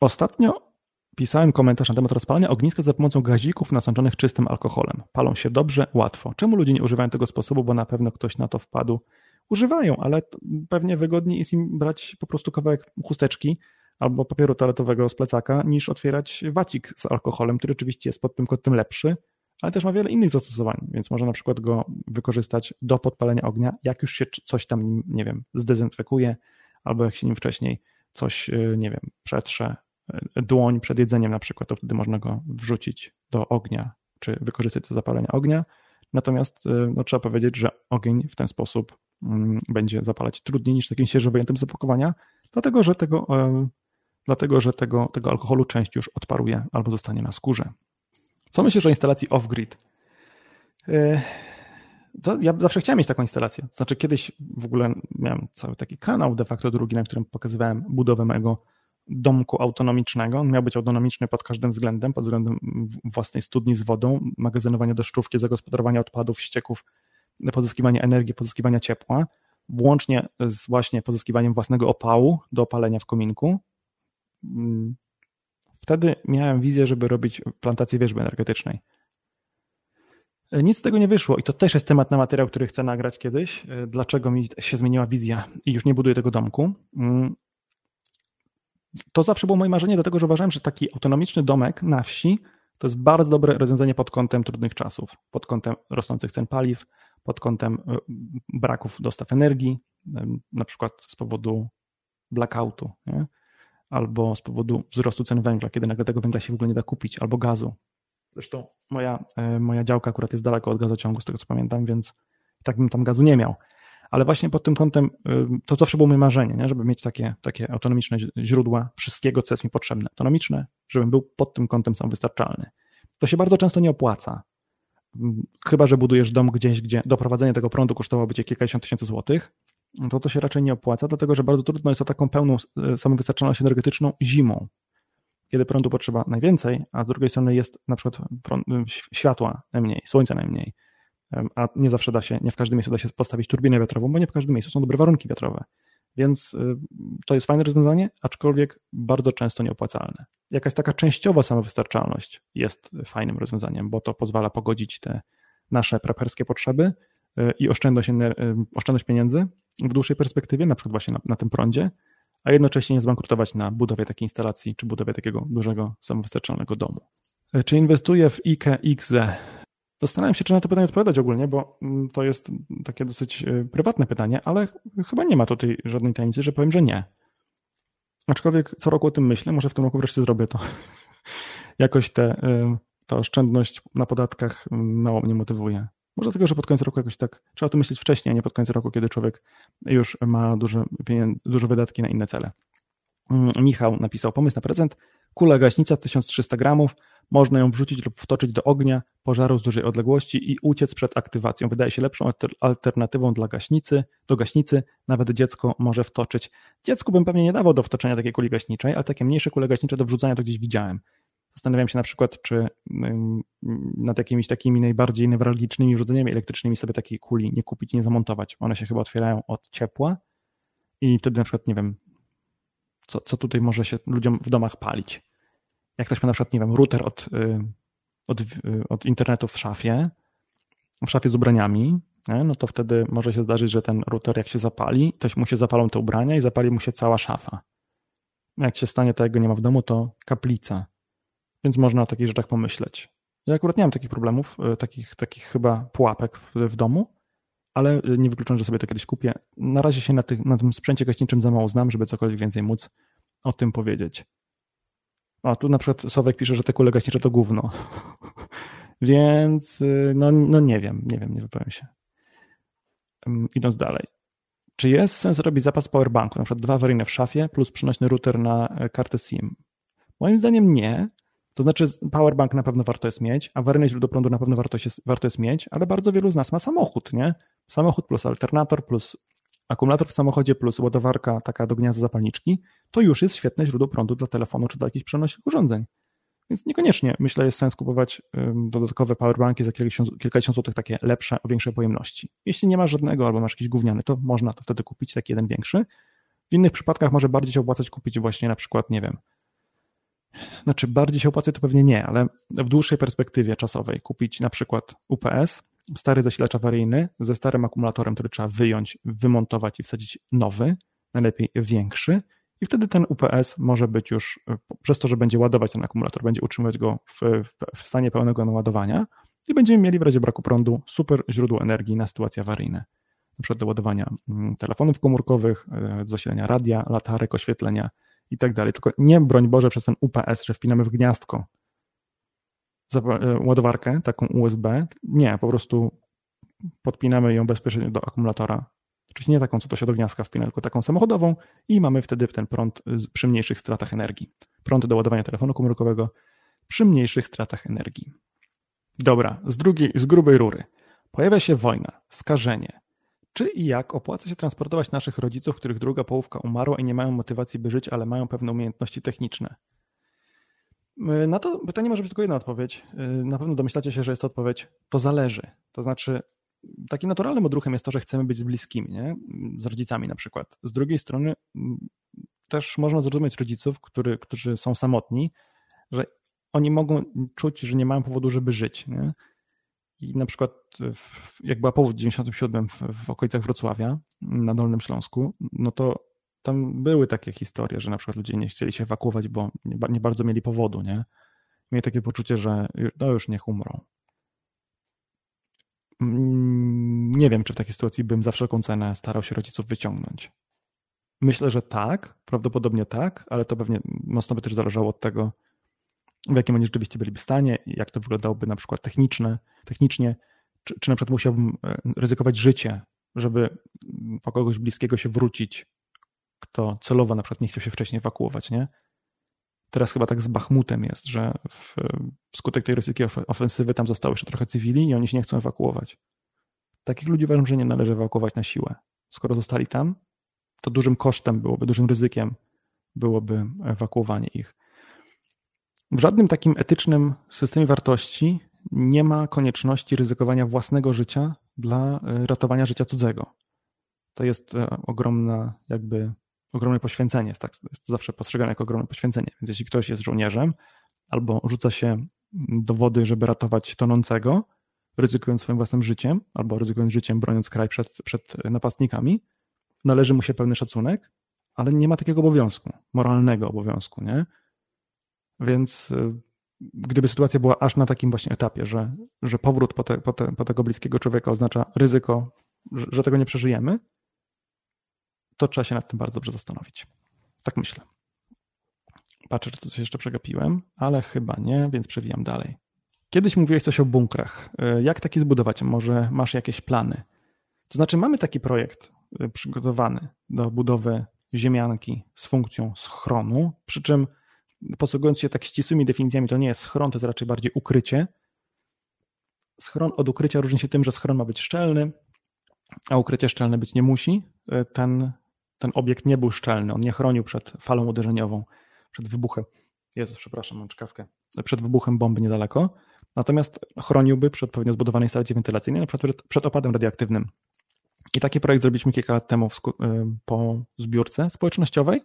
Ostatnio pisałem komentarz na temat rozpalania ogniska za pomocą gazików nasączonych czystym alkoholem. Palą się dobrze, łatwo. Czemu ludzie nie używają tego sposobu, bo na pewno ktoś na to wpadł? Używają, ale pewnie wygodniej jest im brać po prostu kawałek chusteczki albo papieru toaletowego z plecaka, niż otwierać wacik z alkoholem, który oczywiście jest pod tym kątem lepszy, ale też ma wiele innych zastosowań, więc można na przykład go wykorzystać do podpalenia ognia, jak już się coś tam, nie wiem, zdezynfekuje, albo jak się nim wcześniej coś, y, nie wiem, przetrze y, dłoń przed jedzeniem na przykład, to wtedy można go wrzucić do ognia, czy wykorzystać do zapalenia ognia. Natomiast y, no, trzeba powiedzieć, że ogień w ten sposób mm, będzie zapalać trudniej niż takim świeżo wyjętym z opakowania, dlatego że tego dlatego że tego, tego alkoholu część już odparuje albo zostanie na skórze. Co myślisz o instalacji off-grid? E, ja zawsze chciałem mieć taką instalację. Znaczy, kiedyś w ogóle miałem cały taki kanał, de facto drugi, na którym pokazywałem budowę mojego domku autonomicznego. On miał być autonomiczny pod każdym względem, pod względem własnej studni z wodą, magazynowania deszczówki, zagospodarowania odpadów, ścieków, pozyskiwania energii, pozyskiwania ciepła, włącznie z właśnie pozyskiwaniem własnego opału do opalenia w kominku. Wtedy miałem wizję, żeby robić plantację wierzby energetycznej. Nic z tego nie wyszło i to też jest temat na materiał, który chcę nagrać kiedyś. Dlaczego mi się zmieniła wizja i już nie buduję tego domku. Mm to zawsze było moje marzenie, dlatego że uważałem, że taki autonomiczny domek na wsi to jest bardzo dobre rozwiązanie pod kątem trudnych czasów, pod kątem rosnących cen paliw, pod kątem e, braków dostaw energii, na przykład z powodu blackoutu, nie? Albo z powodu wzrostu cen węgla, kiedy nagle tego węgla się w ogóle nie da kupić, albo gazu. Zresztą moja, e, moja działka akurat jest daleko od gazociągu, z tego co pamiętam, więc tak bym tam gazu nie miał ale właśnie pod tym kątem to zawsze było moje marzenie, nie? żeby mieć takie, takie autonomiczne źródła wszystkiego, co jest mi potrzebne. Autonomiczne, żebym był pod tym kątem samowystarczalny. To się bardzo często nie opłaca. Chyba, że budujesz dom gdzieś, gdzie doprowadzenie tego prądu kosztowałoby cię kilkadziesiąt tysięcy złotych, to to się raczej nie opłaca, dlatego że bardzo trudno jest o taką pełną e, samowystarczalność energetyczną zimą, kiedy prądu potrzeba najwięcej, a z drugiej strony jest na przykład prąd, światła najmniej, słońca najmniej a nie zawsze da się, nie w każdym miejscu da się postawić turbinę wiatrową, bo nie w każdym miejscu są dobre warunki wiatrowe. Więc y, to jest fajne rozwiązanie, aczkolwiek bardzo często nieopłacalne. Jakaś taka częściowa samowystarczalność jest fajnym rozwiązaniem, bo to pozwala pogodzić te nasze preperskie potrzeby i oszczędność, oszczędność pieniędzy w dłuższej perspektywie, na przykład właśnie na, na tym prądzie, a jednocześnie nie zbankrutować na budowie takiej instalacji czy budowie takiego dużego samowystarczalnego domu. Czy inwestuję w IKE XZE? Zastanawiam się, czy na to pytanie odpowiadać ogólnie, bo mm, to jest takie dosyć y, prywatne pytanie, ale chyba nie ma tutaj żadnej tajemnicy, że powiem, że nie. Aczkolwiek co roku o tym myślę, może w tym roku wreszcie zrobię to. Jakoś te, y, ta oszczędność na podatkach mało mnie motywuje. Może dlatego, że pod koniec roku jakoś tak trzeba o tym myśleć wcześniej, a nie pod koniec roku, kiedy człowiek już ma duże, duże wydatki na inne cele. Mm, Michał napisał pomysł na prezent. Kula gaśnica 1300 gramów, można ją wrzucić lub wtoczyć do ognia pożaru z dużej odległości i uciec przed aktywacją. Wydaje się lepszą alternatywą dla gaśnicy, do gaśnicy. Nawet dziecko może wtoczyć. Dziecku bym pewnie nie dawał do wtoczenia takiej kuli gaśniczej, ale takie mniejsze kule gaśnicze do wrzucania to gdzieś widziałem. Zastanawiam się na przykład, czy nad jakimiś takimi najbardziej newralgicznymi urządzeniami elektrycznymi sobie takiej kuli nie kupić, nie zamontować. One się chyba otwierają od ciepła i wtedy na przykład, nie wiem, co, co tutaj może się ludziom w domach palić jak ktoś ma na przykład, nie wiem, router od, y, od, y, od internetu w szafie, w szafie z ubraniami, no to wtedy może się zdarzyć, że ten router jak się zapali, to mu się zapalą te ubrania i zapali mu się cała szafa. Jak się stanie tego nie ma w domu, to kaplica. Więc można o takich rzeczach pomyśleć. Ja akurat nie mam takich problemów, y, takich, takich chyba pułapek w, w domu, ale nie wykluczam, że sobie to kiedyś kupię. Na razie się na, tych, na tym sprzęcie gaśniczym za mało znam, żeby cokolwiek więcej móc o tym powiedzieć. A tu na przykład Sławek pisze, że te kule gaśnicze to gówno. Więc y, no, no nie wiem, nie wiem, nie wypowiem się. Idąc dalej. Czy jest sens robić zapas powerbanku, na przykład dwa awaryjne w szafie plus przenośny router na e, kartę SIM? Moim zdaniem nie. To znaczy powerbank na pewno warto jest mieć, awaryjne źródło prądu na pewno warto jest, warto jest mieć, ale bardzo wielu z nas ma samochód, nie? Samochód plus alternator plus akumulator w samochodzie plus ładowarka taka do gniazda zapalniczki, to już jest świetne źródło prądu dla telefonu czy dla jakichś przenośnych urządzeń. Więc niekoniecznie myślę jest sens kupować dodatkowe powerbanki za kilkadziesiąt złotych takie lepsze, o większej pojemności. Jeśli nie masz żadnego albo masz jakiś gówniany, to można to wtedy kupić taki jeden większy. W innych przypadkach może bardziej się opłacać kupić właśnie na przykład, nie wiem, znaczy bardziej się opłaca to pewnie nie, ale w dłuższej perspektywie czasowej kupić na przykład UPS, stary zasilacz awaryjny ze starym akumulatorem, który trzeba wyjąć, wymontować i wsadzić nowy, najlepiej większy. I wtedy ten UPS może być już, przez to, że będzie ładować ten akumulator, będzie utrzymywać go w, w stanie pełnego naładowania i będziemy mieli w razie braku prądu super źródło energii na sytuacje awaryjne. Na przykład do ładowania mm, telefonów komórkowych, e, zasilania radia, latarek, oświetlenia i tak dalej. Tylko nie, broń Boże, przez ten UPS, że wpinamy w gniazdko E, ładowarkę, taką USB. Nie, po prostu podpinamy ją bezpośrednio do akumulatora, Oczywiście nie taką, co to się do gniazdka wpina, tylko taką samochodową i mamy wtedy ten prąd przy mniejszych stratach energii. Prąd do ładowania telefonu komórkowego przy mniejszych stratach energii. Dobra, z, drugiej, z grubej rury. Pojawia się wojna, skażenie. Czy i jak opłaca się transportować naszych rodziców, których druga połówka umarła i nie mają motywacji, by żyć, ale mają pewne umiejętności techniczne? Y, na to pytanie może być tylko jedna odpowiedź. Y, na pewno domyślacie się, że jest to odpowiedź, to zależy. To znaczy, takim naturalnym odruchem jest to, że chcemy być z bliskimi, nie? z rodzicami na przykład. Z drugiej strony mm, też można zrozumieć rodziców, który, którzy są samotni, że oni mogą czuć, że nie mają powodu, żeby żyć. Nie? I na przykład jak była powód w 97 w, w okolicach Wrocławia na Dolnym Śląsku, no to tam były takie historie, że na przykład ludzie nie chcieli się ewakuować, bo nie, nie bardzo mieli powodu, nie? Mieli takie poczucie, że no już niech umrą. Mm, nie wiem, czy w takiej sytuacji bym za wszelką cenę starał się rodziców wyciągnąć. Myślę, że tak, prawdopodobnie tak, ale to pewnie mocno by też zależało od tego, w jakim oni rzeczywiście byliby stanie, jak to wyglądałoby na przykład techniczne, technicznie, czy, czy na przykład musiałbym e, ryzykować życie, żeby po kogoś bliskiego się wrócić, kto celowo na przykład nie chciał się wcześniej ewakuować, nie? Teraz chyba tak z Bachmutem jest, że w, wskutek tej rosyjskiej ofensywy tam zostało jeszcze trochę cywili i oni się nie chcą ewakuować. Takich ludzi uważam, że nie należy ewakuować na siłę. Skoro zostali tam, to dużym kosztem byłoby, dużym ryzykiem byłoby ewakuowanie ich. W żadnym takim etycznym systemie wartości nie ma konieczności ryzykowania własnego życia dla e, ratowania życia cudzego. To jest e, ogromna, jakby ogromne poświęcenie. Jest, tak, jest to zawsze postrzegane jako ogromne poświęcenie. Więc jeśli ktoś jest żołnierzem albo rzuca się do wody, żeby ratować tonącego, ryzykując swoim własnym życiem albo ryzykując życiem, broniąc kraj przed, przed napastnikami, należy mu się pełny szacunek, ale nie ma takiego obowiązku, moralnego obowiązku, nie? Więc y, gdyby sytuacja była aż na takim właśnie etapie, że, że powrót po, te, po, te, po tego bliskiego człowieka oznacza ryzyko, że, że tego nie przeżyjemy, to trzeba się nad tym bardzo dobrze zastanowić. Tak myślę. Patrzę, czy coś jeszcze przegapiłem, ale chyba nie, więc przewijam dalej. Kiedyś mówiłeś coś o bunkrach. Y, jak taki zbudować? Może masz jakieś plany? To znaczy, mamy taki projekt y, przygotowany do budowy ziemianki z funkcją schronu, przy czym posługując się tak ścisłymi definicjami, to nie jest schron, to jest raczej bardziej ukrycie. Schron od ukrycia różni się tym, że schron ma być szczelny, a ukrycie szczelne być nie musi. Ten, ten obiekt nie był szczelny, on nie chronił przed falą uderzeniową, przed wybuchem. Jezu, przepraszam, mam czkawkę. Przed wybuchem bomby niedaleko. Natomiast chroniłby przed odpowiednio zbudowanej instalacji wentylacyjnej, na przykład przed opadem radioaktywnym. I taki projekt zrobiliśmy kilka lat temu po zbiórce społecznościowej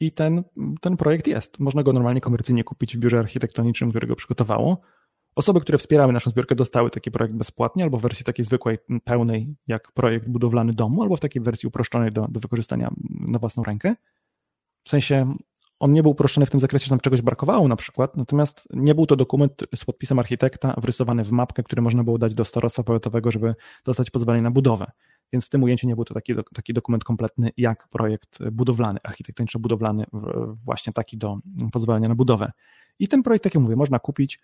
i ten, ten projekt jest. Można go normalnie komercyjnie kupić w biurze architektonicznym, które go przygotowało. Osoby, które wspierały naszą zbiórkę, dostały taki projekt bezpłatnie, albo w wersji takiej zwykłej, pełnej, jak projekt budowlany domu, albo w takiej wersji uproszczonej do, do wykorzystania na własną rękę. W sensie on nie był uproszczony w tym zakresie, że nam czegoś brakowało na przykład, natomiast nie był to dokument z podpisem architekta wrysowany w mapkę, który można było dać do starostwa powiatowego, żeby dostać pozwolenie na budowę więc w tym ujęciu nie był to taki, taki dokument kompletny jak projekt budowlany, architektoniczno-budowlany, właśnie taki do pozwolenia na budowę. I ten projekt, tak jak mówię, można kupić,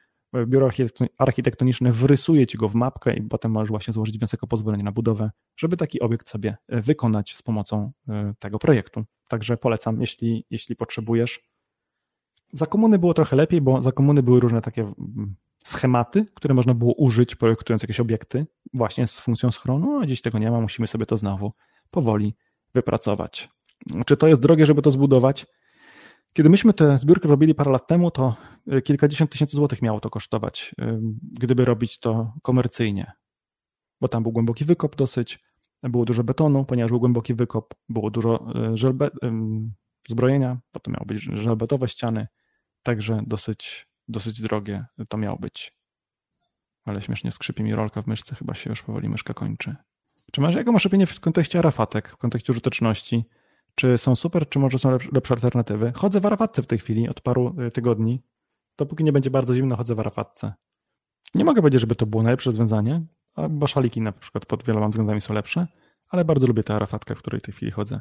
biuro architektoniczne wrysuje ci go w mapkę i potem możesz właśnie złożyć wniosek o pozwolenie na budowę, żeby taki obiekt sobie wykonać z pomocą e, tego projektu. Także polecam, jeśli, jeśli potrzebujesz. Za komuny było trochę lepiej, bo za komuny były różne takie mm, schematy, które można było użyć, projektując jakieś obiekty, właśnie z funkcją schronu, a dziś tego nie ma, musimy sobie to znowu powoli wypracować. Czy to jest drogie, żeby to zbudować? Kiedy myśmy tę zbiórkę robili parę lat temu, to y, kilkadziesiąt tysięcy złotych miało to kosztować, gdyby robić to komercyjnie, bo tam był głęboki wykop dosyć, było dużo betonu, ponieważ był głęboki wykop, było dużo y, żelbe, zbrojenia, potem miały być żelbetowe ściany, także dosyć dosyć drogie to miało być. Ale śmiesznie skrzypi mi rolka w myszce, chyba się już powoli myszka kończy. Czy masz, jaką masz opinię w kontekście arafatek, w kontekście użyteczności? Czy są super, czy może są lepsze, lepsze alternatywy? Chodzę w arafatce w tej chwili od paru y, tygodni. Dopóki nie będzie bardzo zimno, chodzę w arafatce. Nie mogę powiedzieć, żeby to było najlepsze rozwiązanie, bo szaliki na przykład pod wieloma względami są lepsze, ale bardzo lubię tę arafatkę, w której w tej chwili chodzę.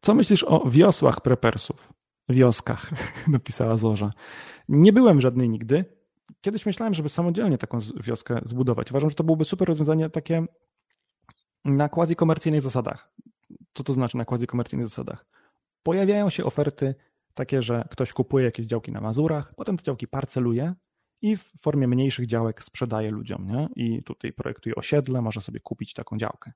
Co myślisz o wiosłach prepersów? wioskach, napisała Zorza. Nie byłem żadnej nigdy. Kiedyś myślałem, żeby samodzielnie taką wioskę zbudować. Uważam, że to byłoby super rozwiązanie takie na quasi-komercyjnych zasadach. Co to znaczy na quasi-komercyjnych zasadach? Pojawiają się oferty takie, że ktoś kupuje jakieś działki na Mazurach, potem te działki parceluje i w formie mniejszych działek sprzedaje ludziom, nie? I tutaj projektuje osiedle, może sobie kupić taką działkę.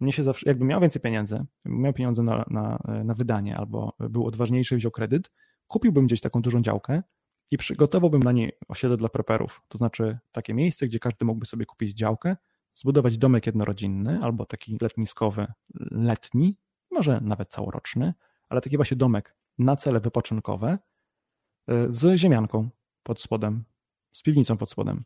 Mnie się zawsze, jakbym miał więcej pieniędzy, miał pieniądze na, na, na wydanie albo był odważniejszy, wziął kredyt, kupiłbym gdzieś taką dużą działkę i przygotowałbym na niej osiedle dla preperów. To znaczy takie miejsce, gdzie każdy mógłby sobie kupić działkę, zbudować domek jednorodzinny albo taki letniskowy, letni, może nawet całoroczny, ale taki właśnie domek na cele wypoczynkowe e, z ziemianką pod spodem, z piwnicą pod spodem.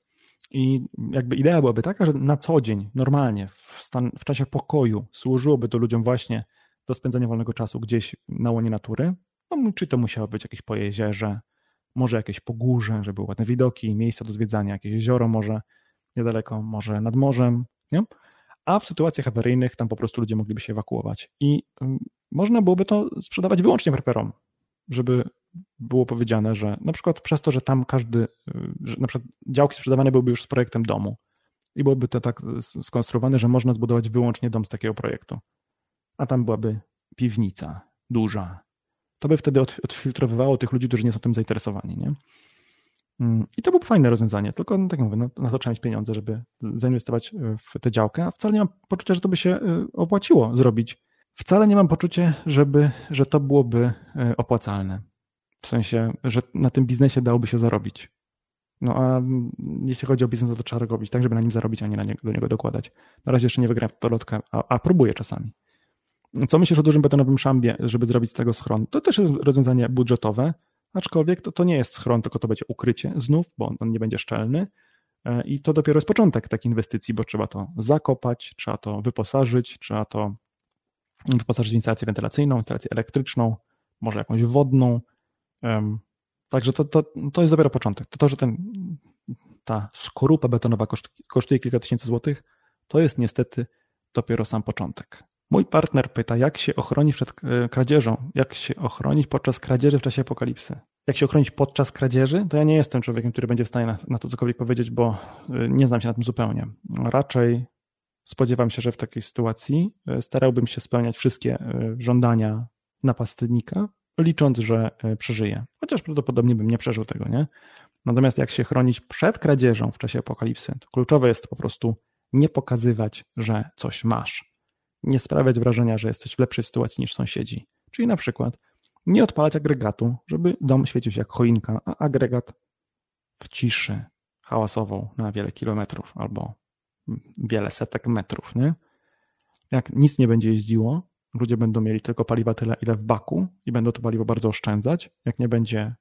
I jakby idea byłaby taka, że na co dzień, normalnie, w, stan, w czasie pokoju służyłoby to ludziom właśnie do spędzania wolnego czasu gdzieś na łonie natury. No, czy to musiało być jakieś po jeziorze, może jakieś po górze, żeby były ładne widoki, miejsca do zwiedzania, jakieś jezioro może niedaleko, może nad morzem, nie? a w sytuacjach awaryjnych tam po prostu ludzie mogliby się ewakuować. I można byłoby to sprzedawać wyłącznie preperom, żeby było powiedziane, że na przykład przez to, że tam każdy, y, że na przykład działki sprzedawane byłyby już z projektem domu i byłoby to tak skonstruowane, że można zbudować wyłącznie dom z takiego projektu, a tam byłaby piwnica duża. To by wtedy odfiltrowywało tych ludzi, którzy nie są tym zainteresowani. Nie? Mm, I to byłoby fajne rozwiązanie, tylko no, tak mówię, no, na to trzeba mieć pieniądze, żeby zainwestować y, w tę działkę, a wcale nie mam poczucia, że to by się y, opłaciło zrobić. Wcale nie mam poczucia, żeby, że to byłoby opłacalne. W sensie, że na tym biznesie dałoby się zarobić. No a jeśli chodzi o biznes, to, to trzeba robić tak, żeby na nim zarobić, a nie na niego, do niego dokładać. Na razie jeszcze nie wygrałem w to lotkę, a, a próbuję czasami. Co myślisz o dużym betonowym szambie, żeby zrobić z tego schron? To też jest rozwiązanie budżetowe, aczkolwiek to, to nie jest schron, tylko to będzie ukrycie znów, bo on, on nie będzie szczelny. E, I to dopiero jest początek takiej inwestycji, bo trzeba to zakopać, trzeba to wyposażyć, trzeba to wyposażyć w instalację wentylacyjną, instalację elektryczną, może jakąś wodną, Także to, to, to jest dopiero początek. To, to że ten, ta skorupa betonowa kosztuje kilka tysięcy złotych, to jest niestety dopiero sam początek. Mój partner pyta, jak się ochronić przed e, kradzieżą, jak się ochronić podczas kradzieży w czasie apokalipsy. Jak się ochronić podczas kradzieży? To ja nie jestem człowiekiem, który będzie w stanie na, na to cokolwiek powiedzieć, bo e, nie znam się na tym zupełnie. Raczej spodziewam się, że w takiej sytuacji e, starałbym się spełniać wszystkie żądania napastnika, licząc, że e, przeżyje. Chociaż prawdopodobnie bym nie przeżył tego, nie? Natomiast jak się chronić przed kradzieżą w czasie apokalipsy, to kluczowe jest po prostu nie pokazywać, że coś masz. Nie sprawiać wrażenia, że jesteś w lepszej sytuacji niż sąsiedzi. Czyli na przykład nie odpalać agregatu, żeby dom świecił się jak choinka, a agregat w ciszy hałasową na wiele kilometrów albo wiele setek metrów, nie? Jak nic nie będzie jeździło, ludzie będą mieli tylko paliwa tyle, ile w baku i będą to paliwo bardzo oszczędzać. Jak nie będzie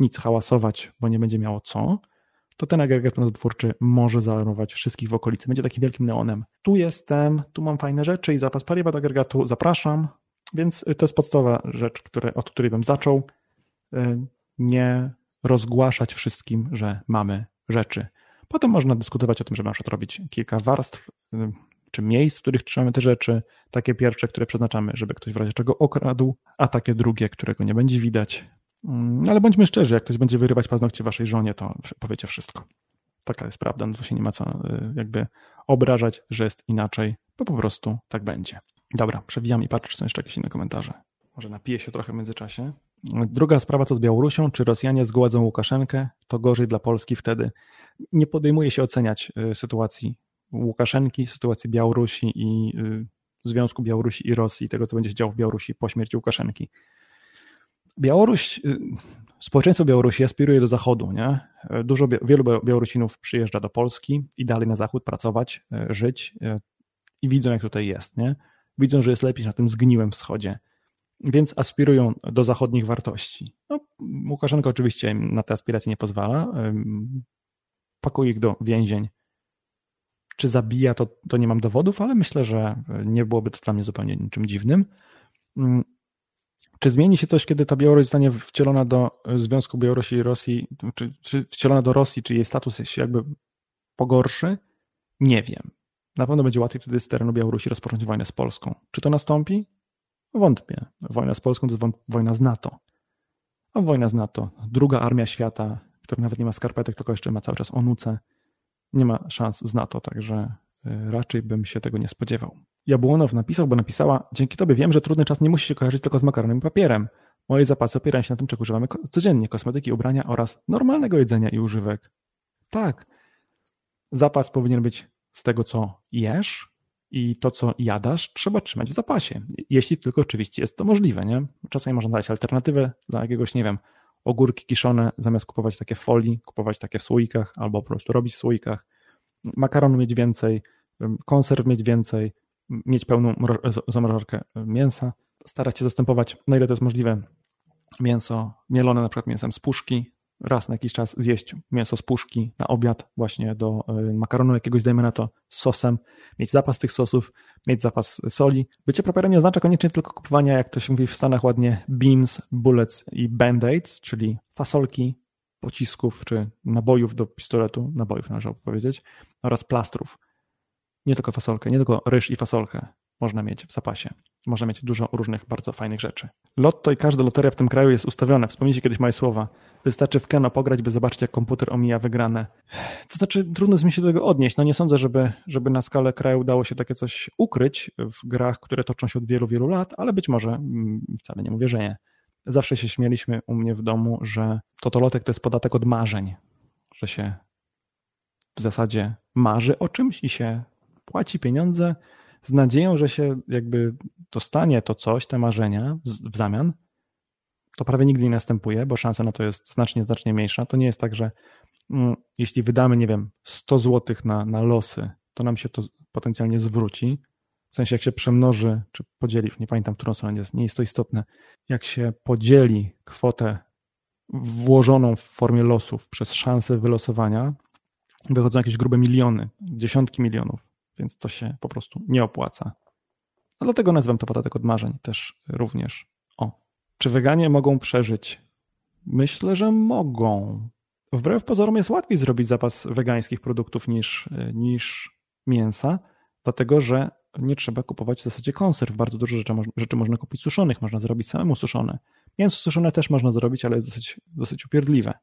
nic hałasować, bo nie będzie miało co, to ten agregat prądotwórczy może zaalarmować wszystkich w okolicy. Będzie takim wielkim neonem. Tu jestem, tu mam fajne rzeczy i zapas paliwa do agregatu, zapraszam. Więc to jest podstawowa rzecz, które, od której bym zaczął. Y, nie rozgłaszać wszystkim, że mamy rzeczy. Potem można dyskutować o tym, żeby na przykład robić kilka warstw y, czy miejsc, w których trzymamy te rzeczy. Takie pierwsze, które przeznaczamy, żeby ktoś w razie czego okradł, a takie drugie, którego nie będzie widać. Mm, ale bądźmy szczerzy, jak ktoś będzie wyrywać paznokcie waszej żonie, to powiecie wszystko. Taka jest prawda, no to się nie ma co y, jakby obrażać, że jest inaczej, bo po prostu tak będzie. Dobra, przewijam i patrzę, czy są jeszcze jakieś inne komentarze. Może napiję się trochę w międzyczasie. Druga sprawa, co z Białorusią. Czy Rosjanie zgładzą Łukaszenkę? To gorzej dla Polski wtedy. Nie podejmuje się oceniać y, sytuacji Łukaszenki, sytuacji Białorusi i y, Związku Białorusi i Rosji, tego co będzie się działo w Białorusi po śmierci Łukaszenki. Białoruś, y, społeczeństwo Białorusi aspiruje do Zachodu, nie? Dużo, wielu Białorusinów przyjeżdża do Polski i dalej na Zachód pracować, y, żyć i widzą jak tutaj jest, nie? Widzą, że jest lepiej na tym zgniłym wschodzie, więc aspirują do zachodnich wartości. No, Łukaszenka oczywiście na te aspiracje nie pozwala, pakuje ich do więzień czy zabija, to, to nie mam dowodów, ale myślę, że nie byłoby to dla mnie zupełnie niczym dziwnym. Mm, czy zmieni się coś, kiedy ta Białoruś zostanie wcielona do Związku Białorusi i Rosji, czy, czy wcielona do Rosji, czy jej status się jakby pogorszy? Nie wiem. Na pewno będzie łatwiej wtedy z terenu Białorusi rozpocząć wojnę z Polską. Czy to nastąpi? Wątpię. Wojna z Polską to jest wojna z NATO. A wojna z NATO, druga armia świata, która nawet nie ma skarpetek, tylko jeszcze ma cały czas onuce nie ma szans z NATO, także y, raczej bym się tego nie spodziewał. Jabłonow napisał, bo napisała, dzięki tobie wiem, że trudny czas nie musi się kojarzyć tylko z makaronem i papierem. Moje zapasy opierają się na tym, czego używamy codziennie, kosmetyki, ubrania oraz normalnego jedzenia i używek. Tak, zapas powinien być z tego, co jesz i to, co jadasz, trzeba trzymać w zapasie. Jeśli tylko oczywiście jest to możliwe, nie? Czasami można dać alternatywę dla jakiegoś, nie wiem, ogórki kiszone, zamiast kupować takie w folii, kupować takie w słoikach, albo po prostu robić w słoikach. Makaron mieć więcej, konserw mieć więcej, mieć pełną zamrażarkę mięsa, starać się zastępować, na ile to jest możliwe, mięso mielone na przykład mięsem z puszki, raz na jakiś czas zjeść mięso z puszki na obiad, właśnie do y, makaronu jakiegoś, dajmy na to, z sosem, mieć zapas tych sosów, mieć zapas soli. Bycie properem nie oznacza koniecznie tylko kupowania, jak to się mówi w Stanach ładnie, beans, bullets i band-aids, czyli fasolki, pocisków czy nabojów do pistoletu, nabojów należy powiedzieć, oraz plastrów. Nie tylko fasolkę, nie tylko ryż i fasolkę można mieć w zapasie. Można mieć dużo różnych bardzo fajnych rzeczy. Lotto i każda loteria w tym kraju jest ustawione. Wspomnijcie kiedyś moje słowa. Wystarczy w Keno pograć, by zobaczyć, jak komputer omija wygrane. To znaczy, trudno jest mi się do tego odnieść. No nie sądzę, żeby, żeby na skalę kraju udało się takie coś ukryć w grach, które toczą się od wielu, wielu lat, ale być może, mm, wcale nie mówię, że nie. Zawsze się śmieliśmy u mnie w domu, że totolotek to jest podatek od marzeń, że się w zasadzie marzy o czymś i się płaci pieniądze z nadzieją, że się jakby dostanie to coś, te marzenia w zamian, to prawie nigdy nie następuje, bo szansa na to jest znacznie, znacznie mniejsza. To nie jest tak, że mm, jeśli wydamy, nie wiem, 100 zł na, na losy, to nam się to potencjalnie zwróci. W sensie, jak się przemnoży, czy podzieli, nie pamiętam, w którą stronę jest, nie jest to istotne, jak się podzieli kwotę włożoną w formie losów przez szansę wylosowania, wychodzą jakieś grube miliony, dziesiątki milionów więc to się po prostu nie opłaca. No dlatego nazywam to podatek od marzeń też również. O, czy weganie mogą przeżyć? Myślę, że mogą. Wbrew pozorom jest łatwiej zrobić zapas wegańskich produktów niż, niż mięsa, dlatego że nie trzeba kupować w zasadzie konserw. Bardzo dużo rzeczy, rzeczy można kupić suszonych, można zrobić samemu suszone. Mięso suszone też można zrobić, ale jest dosyć, dosyć upierdliwe.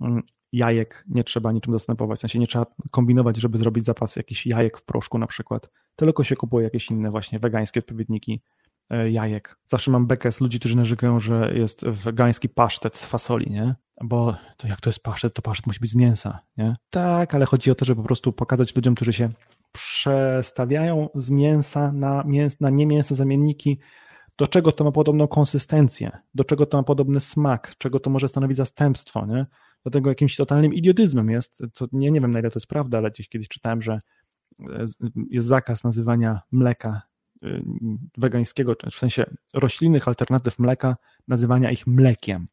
Mm, jajek nie trzeba niczym zastępować, w sensie nie trzeba kombinować, żeby zrobić zapas jakichś jajek w proszku na przykład, tylko się kupuje jakieś inne właśnie wegańskie odpowiedniki e, jajek. Zawsze mam bekę z ludzi, którzy narzekają, że jest wegański pasztet z fasoli, nie? Bo to jak to jest pasztet, to pasztet musi być z mięsa, nie? Tak, ale chodzi o to, żeby po prostu pokazać ludziom, którzy się przestawiają z mięsa na, mięs na niemięsne zamienniki, do czego to ma podobną konsystencję, do czego to ma podobny smak, czego to może stanowić zastępstwo, nie? Dlatego jakimś totalnym idiotyzmem jest, co nie, nie wiem na ile to jest prawda, ale gdzieś kiedyś czytałem, że e, jest zakaz nazywania mleka y, wegańskiego, w sensie roślinnych alternatyw mleka, nazywania ich mlekiem.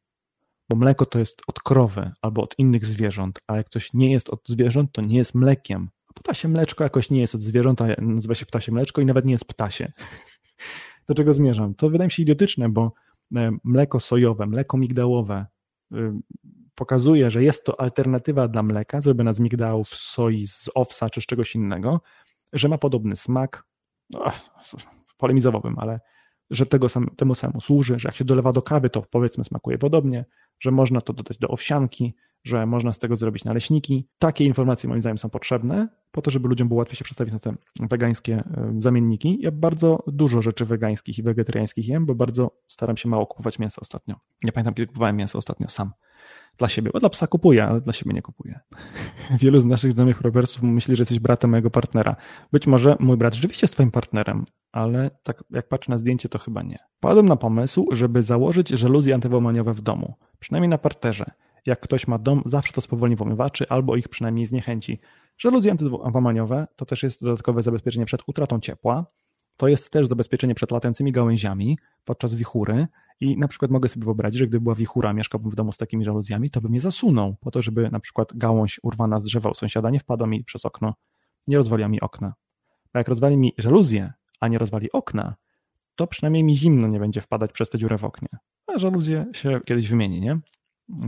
Bo mleko to jest od krowy albo od innych zwierząt, a jak coś nie jest od zwierząt, to nie jest mlekiem. A ptasie mleczko jakoś nie jest od zwierząt, a nazywa się ptasie mleczko i nawet nie jest ptasie. Do czego zmierzam? To wydaje mi się idiotyczne, bo e, mleko sojowe, mleko migdałowe, pokazuje, że jest to alternatywa dla mleka zrobiona z migdałów, soi, z owsa czy z czegoś innego, że ma podobny smak, no, polemizowałbym, ale że tego sam, temu samemu służy, że jak się dolewa do kawy, to powiedzmy smakuje podobnie, że można to dodać do owsianki, że można z tego zrobić naleśniki. Takie informacje moim zdaniem są potrzebne po to, żeby ludziom było łatwiej się przestawić na te wegańskie zamienniki. Ja bardzo dużo rzeczy wegańskich i wegetariańskich jem, bo bardzo staram się mało kupować mięsa ostatnio. Nie pamiętam, kiedy kupowałem mięso ostatnio sam dla siebie, bo dla psa kupuję, ale dla siebie nie kupuję. Wielu z naszych znajomych rowersów myśli, że jesteś bratem mojego partnera. Być może mój brat rzeczywiście jest twoim partnerem, ale tak jak patrzę na zdjęcie, to chyba nie. Padłem na pomysł, żeby założyć żaluzje antywołmaniowe w domu, przynajmniej na parterze. Jak ktoś ma dom, zawsze to spowolni włamywaczy albo ich przynajmniej zniechęci. Żaluzje antywołmaniowe to też jest dodatkowe zabezpieczenie przed utratą ciepła, to jest też zabezpieczenie przed latającymi gałęziami podczas wichury, i na przykład mogę sobie wyobrazić, że gdyby była wichura, mieszkałbym w domu z takimi żaluzjami, to bym je zasunął, po to, żeby na przykład gałąź urwana z drzewa u sąsiada nie wpadła mi przez okno, nie rozwaliła mi okna. Bo jak rozwali mi żaluzję, a nie rozwali okna, to przynajmniej mi zimno nie będzie wpadać przez tę dziurę w oknie. A żaluzję się kiedyś wymieni, nie?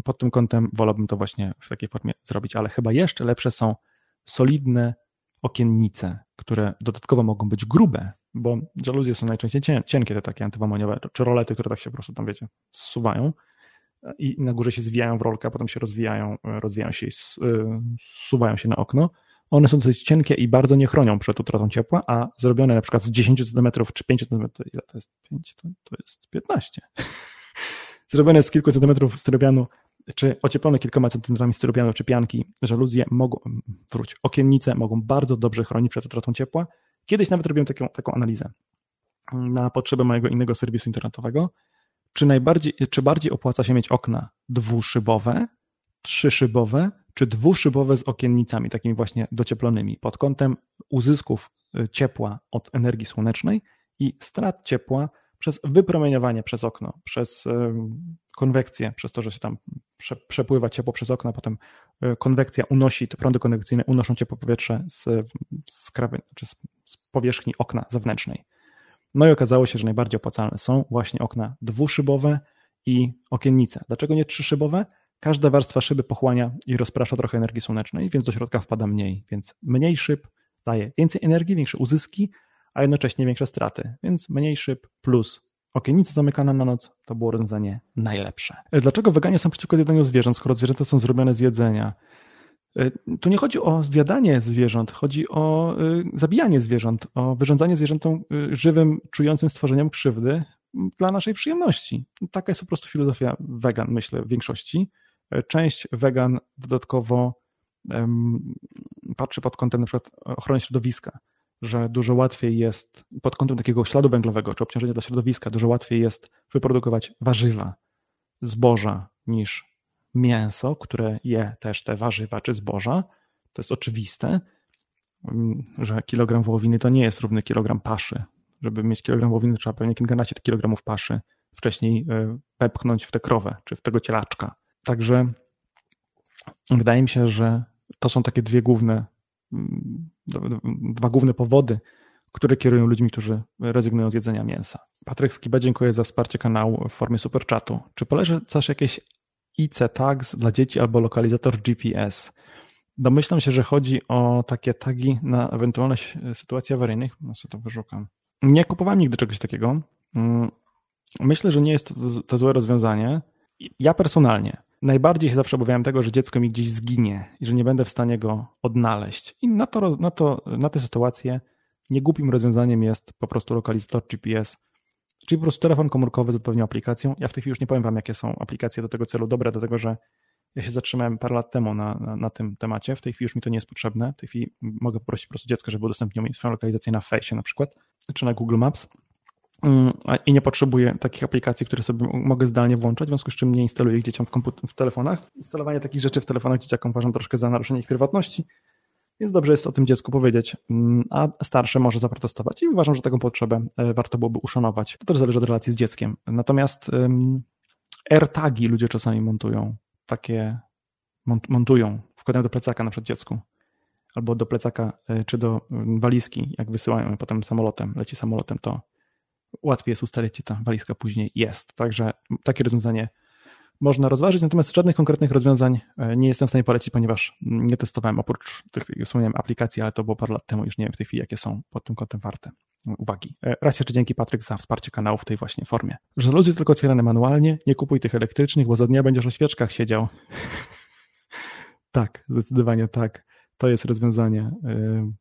Pod tym kątem wolałbym to właśnie w takiej formie zrobić, ale chyba jeszcze lepsze są solidne okiennice, które dodatkowo mogą być grube, bo żaluzje są najczęściej cienkie, te takie antywamoniowe, czy rolety, które tak się po prostu tam, wiecie, zsuwają i na górze się zwijają w rolkę, a potem się rozwijają, rozwijają się i zsuwają się na okno. one są dosyć cienkie i bardzo nie chronią przed utratą ciepła, a zrobione na przykład z 10 cm czy 5 cm, to jest 5, to, to jest 15. zrobione z kilku centymetrów styropianu, czy ocieplone kilkoma centymetrami styropianu czy pianki, żaluzje mogą, wróć, okiennice mogą bardzo dobrze chronić przed utratą ciepła. Kiedyś nawet robiłem taką, taką analizę na potrzeby mojego innego serwisu internetowego, czy, najbardziej, czy bardziej opłaca się mieć okna dwuszybowe, trzyszybowe, czy dwuszybowe z okiennicami, takimi właśnie docieplonymi, pod kątem uzysków y, ciepła od energii słonecznej i strat ciepła przez wypromieniowanie przez okno, przez konwekcję, przez to, że się tam przepływa ciepło przez okno, potem y, konwekcja unosi, te prądy konwekcyjne unoszą ciepło powietrze z, z, krawy, czy z, z powierzchni okna zewnętrznej. No i okazało się, że najbardziej opłacalne są właśnie okna dwuszybowe i okiennice. Dlaczego nie trzyszybowe? Każda warstwa szyby pochłania i rozprasza trochę energii słonecznej, więc do środka wpada mniej. Więc mniej szyb daje więcej energii, większe uzyski, a jednocześnie większe straty. Więc mniej szyb plus okienica zamykana na noc to było rozwiązanie najlepsze. Dlaczego weganie są przeciwko jedzeniu zwierząt, skoro zwierzęta są zrobione z jedzenia? E, tu nie chodzi o zjadanie zwierząt, chodzi o e, zabijanie zwierząt, o wyrządzanie zwierzętom e, żywym, czującym stworzeniom krzywdy dla naszej przyjemności. Taka jest po prostu filozofia wegan, myślę, w większości. Część wegan dodatkowo patrzy pod kątem na przykład ochrony środowiska, że dużo łatwiej jest pod kątem takiego śladu węglowego czy obciążenia dla środowiska, dużo łatwiej jest wyprodukować warzywa, zboża niż mięso, które je też te warzywa czy zboża. To jest oczywiste, że kilogram wołowiny to nie jest równy kilogram paszy. Żeby mieć kilogram wołowiny, trzeba pewnie kilkanaście kilogramów paszy wcześniej e, wepchnąć w tę krowę czy w tego cielaczka. Także wydaje mi się, że to są takie dwie główne, mm, dwa główne powody, które kierują ludźmi, którzy rezygnują z jedzenia mięsa. Patryk Skiba, dziękuję za wsparcie kanału w formie superchatu. Czy polecasz jakieś IC tags dla dzieci albo lokalizator GPS? Domyślam się, że chodzi o takie tagi na ewentualne sytuacje awaryjnych. No sobie to wyszukam. Nie kupowałem nigdy czegoś takiego. Mm, myślę, że nie jest to, to złe rozwiązanie. Ja personalnie najbardziej się zawsze obawiałem tego, że dziecko mi gdzieś zginie i że nie będę w stanie go odnaleźć. I na, to, na, to, na tę sytuację niegłupim rozwiązaniem jest po prostu lokalizator GPS, czyli po prostu telefon komórkowy z odpowiednią aplikacją. Ja w tej chwili już nie powiem wam, jakie są aplikacje do tego celu dobre, do tego, że ja się zatrzymałem parę lat temu na, na, na, tym temacie. W tej chwili już mi to nie jest potrzebne. W tej chwili mogę poprosić po prostu dziecko, żeby udostępniło mi swoją lokalizację na Face na przykład, czy na Google Maps. Mm, i nie potrzebuję takich aplikacji, które sobie mogę zdalnie włączać, w związku z czym nie instaluję ich dzieciom w, w telefonach. Instalowanie takich rzeczy w telefonach dzieciakom uważam troszkę za naruszenie ich prywatności, więc dobrze jest o tym dziecku powiedzieć, mm, a starsze może zaprotestować i uważam, że taką potrzebę e, warto byłoby uszanować. To też zależy od relacji z dzieckiem. Natomiast AirTagi ludzie czasami montują, takie montują, wkładają do plecaka na przykład dziecku albo do plecaka e, czy do walizki, jak wysyłają potem samolotem, leci samolotem, to łatwiej jest ustalić, czy ta walizka później jest. Także takie rozwiązanie można rozważyć, natomiast żadnych konkretnych rozwiązań e, nie jestem w stanie polecić, ponieważ nie testowałem oprócz tych wspomniałem aplikacji, ale to było parę lat temu, już nie wiem w tej chwili, jakie są pod tym kątem warte uwagi. E, raz jeszcze dzięki Patryk za wsparcie kanału w tej właśnie formie. Żaluzje tylko otwierane manualnie, nie kupuj tych elektrycznych, bo za dnia będziesz o świeczkach siedział. tak, zdecydowanie tak. To jest rozwiązanie e,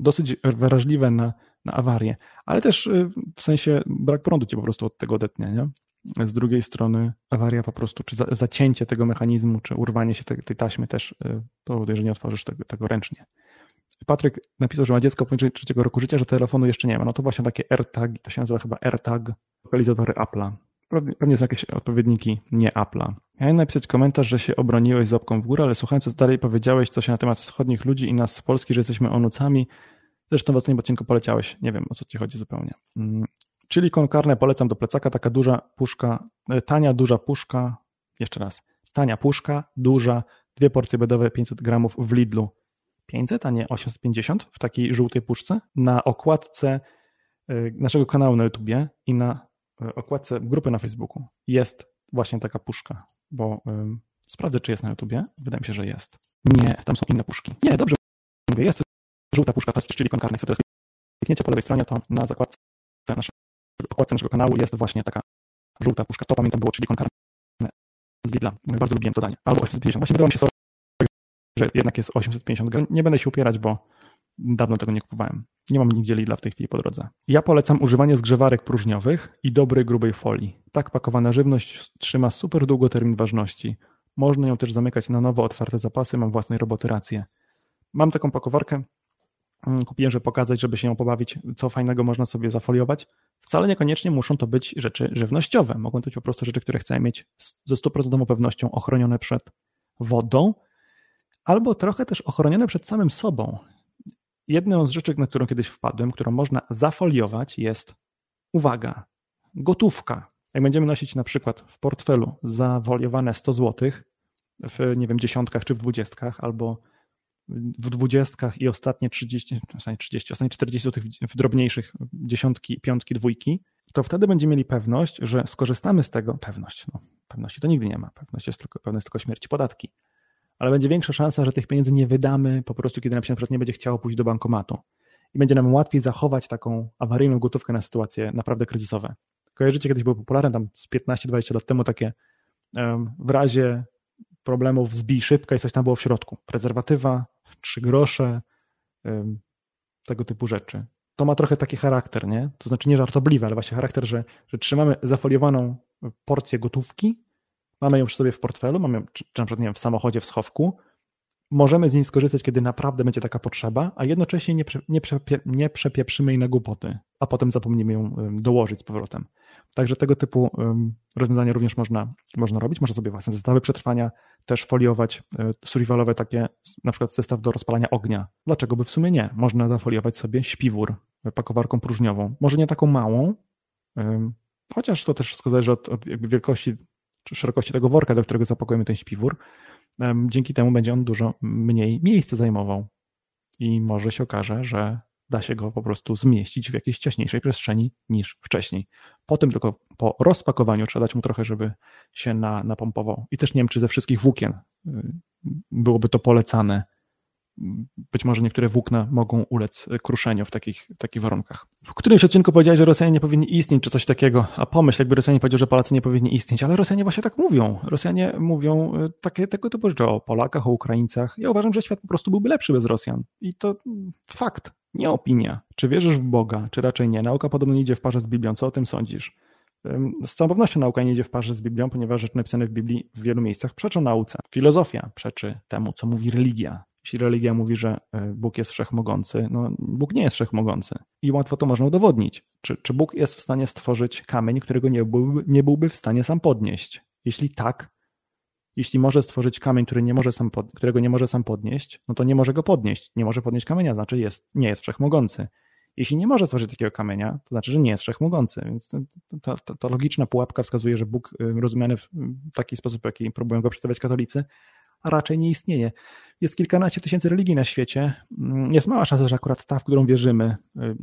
dosyć wrażliwe na na awarię, ale też y, w sensie brak prądu cię po prostu od tego odetnie, nie? Z drugiej strony awaria po prostu, czy zacięcie tego mechanizmu, czy urwanie się tej, taśmy też y, powoduje, że nie otworzysz tego, tego ręcznie. Patryk napisał, że ma dziecko poniżej trzeciego roku życia, że telefonu jeszcze nie ma. No to właśnie takie AirTag, to się nazywa chyba AirTag, lokalizatory Apple'a. Pewnie są jakieś odpowiedniki nie Apple'a. Miałem napisać komentarz, że się obroniłeś z łapką w górę, ale słuchając co dalej powiedziałeś coś na temat wschodnich ludzi i nas z Polski, że jesteśmy onucami, Zresztą w ostatnim odcinku poleciałeś, nie wiem o co ci chodzi zupełnie. Mm, czyli konkarne polecam do plecaka, taka duża puszka, e, tania, duża puszka, jeszcze raz, tania puszka, duża, dwie porcje biedowe, 500 gramów w Lidlu. 500, a nie 850 w takiej żółtej puszce. Na okładce e, naszego kanału na YouTubie i na e, okładce grupy na Facebooku jest właśnie taka puszka, bo sprawdzę, czy jest na YouTubie. Wydaje mi się, że jest. Nie, tam są inne puszki. Nie, dobrze mówię, jest żółta puszka fast czyli konkarny. Jak sobie klikniecie po lewej stronie, to na zakładce okładce naszego kanału jest właśnie taka żółta puszka. To pamiętam było, czyli konkarne z Lidla. Bardzo lubiłem to danie. Albo 850. Właśnie wydało mi się sobie, że jednak jest 850 gram. Nie będę się upierać, bo dawno tego nie kupowałem. Nie mam nigdzie Lidla w tej chwili po drodze. Ja polecam używanie zgrzewarek próżniowych i dobrej grubej folii. Tak pakowana żywność trzyma super długo termin ważności. Można ją też zamykać na nowo otwarte zapasy, mam własnej roboty rację. Mam taką pakowarkę, kupiłem, żeby pokazać, żeby się ją pobawić, co fajnego można sobie zafoliować. Wcale niekoniecznie muszą to być rzeczy żywnościowe. Mogą to być po prostu rzeczy, które chcemy mieć ze stuprocentową pewnością ochronione przed wodą, albo trochę też ochronione przed samym sobą. Jedną z rzeczy, na którą kiedyś wpadłem, którą można zafoliować, jest uwaga, gotówka. Jak będziemy nosić na przykład w portfelu zafoliowane 100 zł w, nie wiem, dziesiątkach czy w dwudziestkach, albo w dwudziestkach i ostatnie 30, ostatnie 30, ostatnie 40 zł w drobniejszych dziesiątki, piątki, dwójki, to wtedy będziemy mieli pewność, że skorzystamy z tego, pewność, no, pewności to nigdy nie ma, pewność jest tylko, pewność jest tylko śmierci podatki, ale będzie większa szansa, że tych pieniędzy nie wydamy po prostu, kiedy nam się na przykład nie będzie chciało pójść do bankomatu i będzie nam łatwiej zachować taką awaryjną gotówkę na sytuacje naprawdę kryzysowe. Kojarzycie, kiedyś było popularne tam z 15-20 lat temu takie um, w razie problemów zbij szybko i coś tam było w środku. Prezerwatywa, trzy grosze, tego typu rzeczy. To ma trochę taki charakter, nie? To znaczy nie żartobliwe, ale właśnie charakter, że, że trzymamy zafoliowaną porcję gotówki, mamy ją przy sobie w portfelu, mamy ją, czy, czy na przykład nie wiem, w samochodzie, w schowku, możemy z niej skorzystać, kiedy naprawdę będzie taka potrzeba, a jednocześnie nie, nie, przepie, nie przepieprzymy jej na głupoty, a potem zapomnimy ją dołożyć z powrotem. Także tego typu rozwiązania również można, można robić. Można sobie własne zestawy przetrwania też foliować, e, survivalowe takie, na przykład zestaw do rozpalania ognia. Dlaczego by w sumie nie? Można zafoliować sobie śpiwór pakowarką próżniową. Może nie taką małą, chociaż to też wszystko zależy od, od wielkości czy szerokości tego worka, do którego zapakujemy ten śpiwór. Dzięki temu będzie on dużo mniej miejsca zajmował i może się okaże, że da się go po prostu zmieścić w jakiejś ciaśniejszej przestrzeni niż wcześniej. Potem tylko po rozpakowaniu trzeba dać mu trochę, żeby się na, napompował. I też nie wiem, czy ze wszystkich włókien y, byłoby to polecane być może niektóre włókna mogą ulec kruszeniu w takich, takich warunkach. W którymś odcinku powiedziałeś, że Rosjanie nie powinni istnieć, czy coś takiego, a pomyśl, jakby Rosjanie powiedział, że Polacy nie powinni istnieć, ale Rosjanie właśnie tak mówią. Rosjanie mówią e, takie, tego typu rzeczy o Polakach, o Ukraińcach. Ja uważam, że świat po prostu byłby lepszy bez Rosjan. I to fakt, nie opinia. Czy wierzysz w Boga, czy raczej nie? Nauka podobno nie idzie w parze z Biblią. Co o tym sądzisz? Z całą pewnością nauka nie idzie w parze z Biblią, ponieważ rzeczy napisane w Biblii w wielu miejscach przeczą nauce. Filozofia przeczy temu, co mówi religia jeśli religia mówi, że e, Bóg jest wszechmogący, no Bóg nie jest wszechmogący. I łatwo to można udowodnić. Czy, czy Bóg jest w stanie stworzyć kamień, którego nie byłby, nie byłby w stanie sam podnieść? Jeśli tak, jeśli może stworzyć kamień, który nie może sam pod, którego nie może sam podnieść, no to nie może go podnieść. Nie może podnieść kamienia, znaczy jest, nie jest wszechmogący. Jeśli nie może stworzyć takiego kamienia, to znaczy, że nie jest wszechmogący. Więc ta, ta, ta logiczna pułapka wskazuje, że Bóg y, rozumiany w taki sposób, jaki próbują go przedstawiać katolicy, a raczej nie istnieje. Jest kilkanaście tysięcy religii na świecie. Mm, jest mała szansa, że akurat ta, w którą wierzymy, y,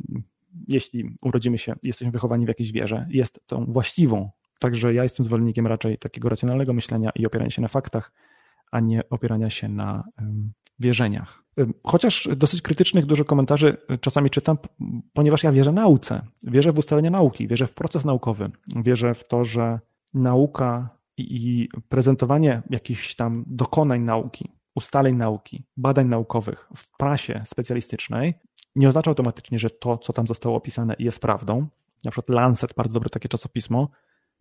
jeśli urodzimy się, jesteśmy wychowani w jakiejś wierze, jest tą właściwą. Także ja jestem zwolennikiem raczej takiego racjonalnego myślenia i opierania się na faktach, a nie opierania się na wierzeniach. Chociaż dosyć krytycznych dużo komentarzy czasami czytam, ponieważ ja wierzę nauce, wierzę w ustalenie nauki, wierzę w proces naukowy, wierzę w to, że nauka i prezentowanie jakichś tam dokonań nauki, ustaleń nauki, badań naukowych w prasie specjalistycznej nie oznacza automatycznie, że to, co tam zostało opisane, jest prawdą. Na przykład Lancet, bardzo dobre takie czasopismo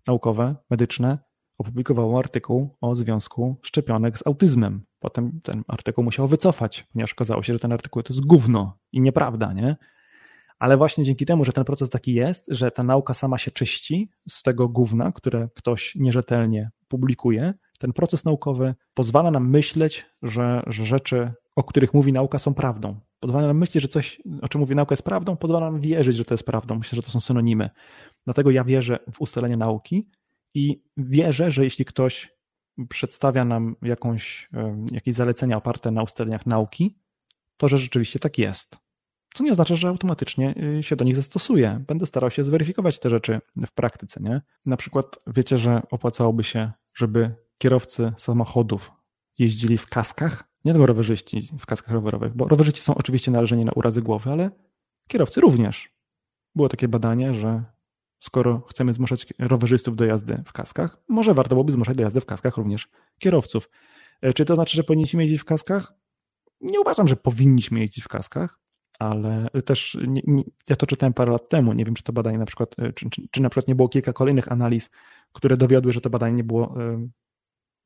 naukowe, medyczne, opublikowało artykuł o związku szczepionek z autyzmem. Potem ten artykuł musiał wycofać, ponieważ okazało się, że ten artykuł to jest gówno i nieprawda, nie? Ale właśnie dzięki temu, że ten proces taki jest, że ta nauka sama się czyści z tego gówna, które ktoś nierzetelnie publikuje, ten proces naukowy pozwala nam myśleć, że, że rzeczy, o których mówi nauka, są prawdą. Pozwala nam myśleć, że coś, o czym mówi nauka, jest prawdą, pozwala nam wierzyć, że to jest prawdą. Myślę, że to są synonimy. Dlatego ja wierzę w ustalenie nauki i wierzę, że jeśli ktoś przedstawia nam jakąś, jakieś zalecenia oparte na ustaleniach nauki, to że rzeczywiście tak jest. Co nie oznacza, że automatycznie y, się do nich zastosuję. Będę starał się zweryfikować te rzeczy w praktyce, nie? Na przykład wiecie, że opłacałoby się, żeby kierowcy samochodów jeździli w kaskach? Nie tylko rowerzyści w kaskach rowerowych, bo rowerzyści są oczywiście należeni na urazy głowy, ale kierowcy również. Było takie badanie, że skoro chcemy zmuszać rowerzystów do jazdy w kaskach, może warto byłoby zmuszać do jazdy w kaskach również kierowców. E, czy to znaczy, że powinniśmy jeździć w kaskach? Nie uważam, że powinniśmy jeździć w kaskach, ale też nie, nie, ja to czytałem parę lat temu. Nie wiem, czy to badanie na przykład, e, czy, czy, czy, na przykład nie było kilka kolejnych analiz, które dowiodły, że to badanie nie było, e,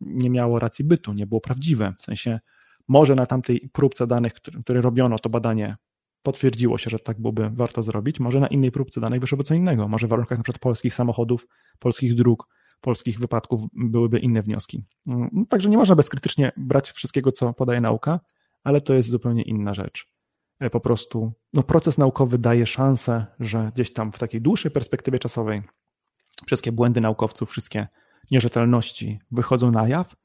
nie miało racji bytu, nie było prawdziwe. W sensie, może na tamtej próbce danych, które, które robiono to badanie, potwierdziło się, że tak byłoby warto zrobić, może na innej próbce danych wyszłoby co innego. Może w warunkach na przykład polskich samochodów, polskich dróg, polskich wypadków byłyby inne wnioski. No, także nie można bezkrytycznie brać wszystkiego, co podaje nauka, ale to jest zupełnie inna rzecz. E, po prostu no, proces naukowy daje szansę, że gdzieś tam w takiej dłuższej perspektywie czasowej wszystkie błędy naukowców, wszystkie nierzetelności wychodzą na jaw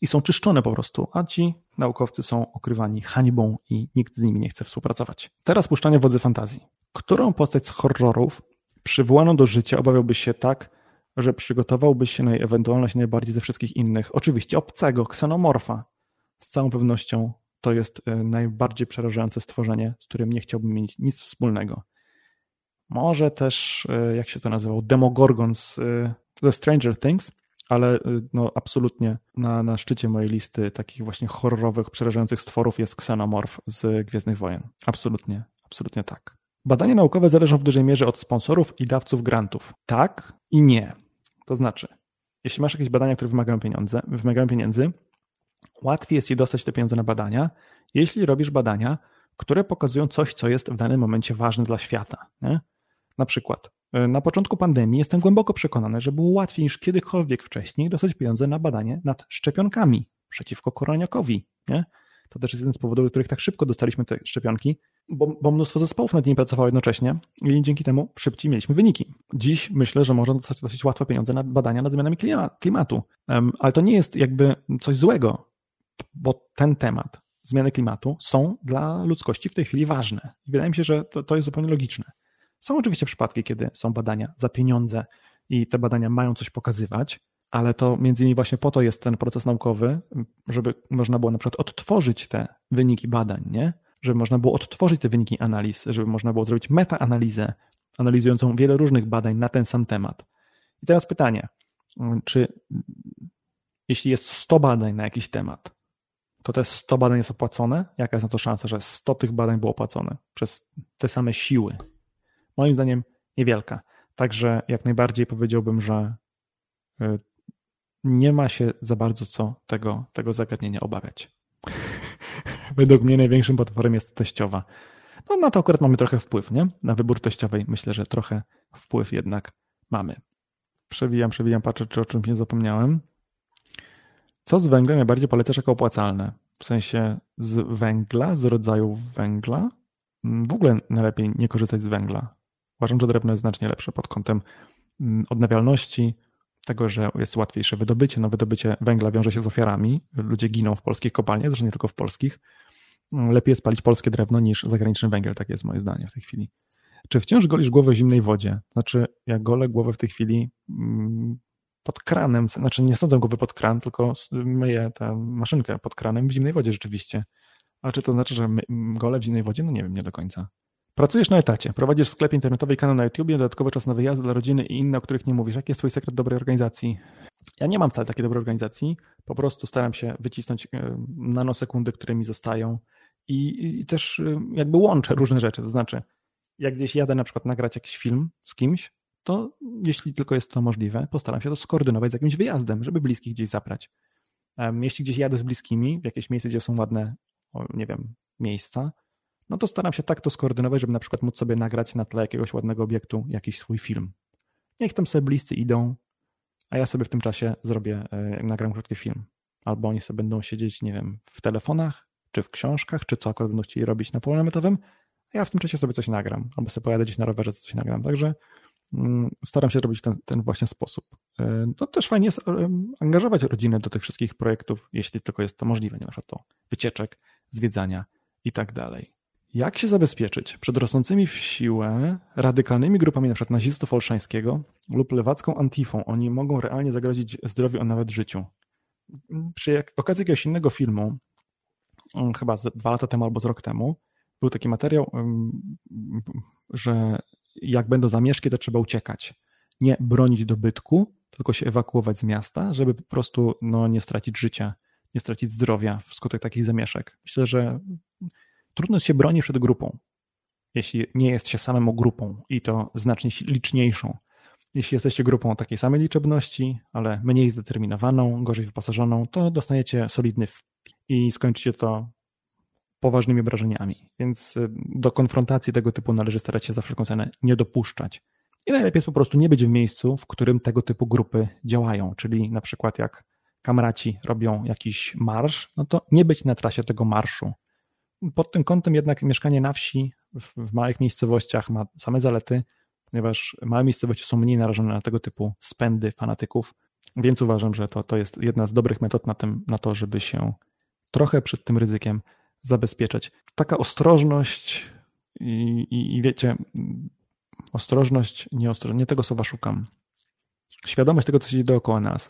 i są czyszczone po prostu, a ci naukowcy są okrywani hańbą i nikt z nimi nie chce współpracować. Teraz puszczanie wodzy fantazji. Którą postać z horrorów przywołaną do życia obawiałbyś się tak, że przygotowałbyś się na jej ewentualność najbardziej ze wszystkich innych? Oczywiście obcego, ksenomorfa. Z całą pewnością to jest e, najbardziej przerażające stworzenie, z którym nie chciałbym mieć nic wspólnego. Może też, e, jak się to nazywał, Demogorgon z e, The Stranger Things, ale no, absolutnie na, na szczycie mojej listy takich właśnie horrorowych, przerażających stworów jest Xenomorph z Gwiezdnych Wojen. Absolutnie, absolutnie tak. Badania naukowe zależą w dużej mierze od sponsorów i dawców grantów. Tak i nie. To znaczy, jeśli masz jakieś badania, które wymagają, pieniądze, wymagają pieniędzy, łatwiej jest ci dostać te pieniądze na badania, jeśli robisz badania, które pokazują coś, co jest w danym momencie ważne dla świata. Nie? Na przykład, y, na początku pandemii jestem głęboko przekonany, że było łatwiej niż kiedykolwiek wcześniej dostać pieniądze na badanie nad szczepionkami przeciwko koroniokowi. Nie? To też jest jeden z powodów, dla których tak szybko dostaliśmy te szczepionki, bo, bo mnóstwo zespołów nad nimi pracowało jednocześnie i dzięki temu szybciej mieliśmy wyniki. Dziś myślę, że można dostać dosyć łatwo pieniądze na badania nad zmianami klimatu, ale to nie jest jakby coś złego, bo ten temat, zmiany klimatu, są dla ludzkości w tej chwili ważne. I wydaje mi się, że to, to jest zupełnie logiczne. Są oczywiście przypadki, kiedy są badania za pieniądze i te badania mają coś pokazywać, ale to między innymi właśnie po to jest ten proces naukowy, żeby można było na przykład odtworzyć te wyniki badań, nie? Żeby można było odtworzyć te wyniki analiz, żeby można było zrobić metaanalizę analizującą wiele różnych badań na ten sam temat. I teraz pytanie, czy jeśli jest 100 badań na jakiś temat, to te 100 badań jest opłacone? Jaka jest na to szansa, że 100 tych badań było opłacone przez te same siły? Moim zdaniem niewielka. Także jak najbardziej powiedziałbym, że y, nie ma się za bardzo co tego, tego zagadnienia obawiać. Według mnie największym potworem jest teściowa. No na to akurat mamy trochę wpływ, nie? Na wybór teściowej myślę, że trochę wpływ jednak mamy. Przewijam, przewijam, patrzę, czy o czymś nie zapomniałem. Co z węglem najbardziej polecasz jako opłacalne? W sensie z węgla, z rodzaju węgla? Mm, w ogóle najlepiej nie korzystać z węgla. Uważam, że drewno jest znacznie lepsze pod kątem mm, odnawialności, tego, że jest łatwiejsze wydobycie. No, wydobycie węgla wiąże się z ofiarami. Ludzie giną w polskich kopalniach, zresztą nie tylko w polskich. Mm, lepiej jest palić polskie drewno niż zagraniczny węgiel, tak jest moje zdanie w tej chwili. Czy wciąż golisz głowę w zimnej wodzie? Znaczy, ja golę głowę w tej chwili pod kranem, znaczy nie sadzę głowy pod kran, tylko myję tę maszynkę pod kranem w zimnej wodzie rzeczywiście. Ale czy to znaczy, że gole w zimnej wodzie? No nie wiem, nie do końca. Pracujesz na etacie, prowadzisz sklep internetowy kanał na YouTube, dodatkowy czas na wyjazdy dla rodziny i inne, o których nie mówisz. Jaki jest twój sekret dobrej organizacji? Ja nie mam wcale takiej dobrej organizacji, po prostu staram się wycisnąć e, nanosekundy, które mi zostają i, i też e, jakby łączę różne rzeczy, to znaczy jak gdzieś jadę na przykład nagrać jakiś film z kimś, to jeśli tylko jest to możliwe, postaram się to skoordynować z jakimś wyjazdem, żeby bliskich gdzieś zabrać. Jeśli gdzieś jadę z bliskimi w jakieś miejsce, gdzie są ładne, nie wiem, miejsca, no to staram się tak to skoordynować, żeby na przykład móc sobie nagrać na tle jakiegoś ładnego obiektu jakiś swój film. Niech tam sobie bliscy idą, a ja sobie w tym czasie zrobię, e, nagram krótki film. Albo oni sobie będą siedzieć, nie wiem, w telefonach, czy w książkach, czy co akurat będą chcieli robić na polu namiotowym, a ja w tym czasie sobie coś nagram. Albo sobie pojadę gdzieś na rowerze, coś nagram. Także staram się robić ten, ten właśnie sposób. E, no też fajnie jest e, angażować rodzinę do tych wszystkich projektów, jeśli tylko jest to możliwe, nie na to wycieczek, zwiedzania i tak dalej. Jak się zabezpieczyć przed rosnącymi w siłę radykalnymi grupami np. nazistów olszańskiego lub lewacką antifą? Oni mogą realnie zagrozić zdrowiu, a nawet życiu. Przy okazji jakiegoś innego filmu, mm, chyba z dwa lata temu albo z rok temu, był taki materiał, mm, że jak będą zamieszki, to trzeba uciekać. Nie bronić dobytku, tylko się ewakuować z miasta, żeby po prostu no, nie stracić życia, nie stracić zdrowia wskutek takich zamieszek. Myślę, że trudno się bronić przed grupą, jeśli nie jest się samemu grupą i to znacznie liczniejszą. Jeśli jesteście grupą takiej samej liczebności, ale mniej zdeterminowaną, gorzej wyposażoną, to dostaniecie solidny i skończycie to poważnymi obrażeniami. Więc y, do konfrontacji tego typu należy starać się za wszelką cenę nie dopuszczać. I najlepiej jest po prostu nie być w miejscu, w którym tego typu grupy działają, czyli na przykład jak kamraci robią jakiś marsz, no to nie być na trasie tego marszu. Pod tym kątem jednak mieszkanie na wsi, w, w małych miejscowościach ma same zalety, ponieważ małe miejscowości są mniej narażone na tego typu spędy fanatyków, więc uważam, że to, to jest jedna z dobrych metod na, tym, na to, żeby się trochę przed tym ryzykiem zabezpieczać. Taka ostrożność i, i, i wiecie, ostrożność, nie, ostro, nie tego słowa szukam. Świadomość tego, co się dzieje dookoła nas,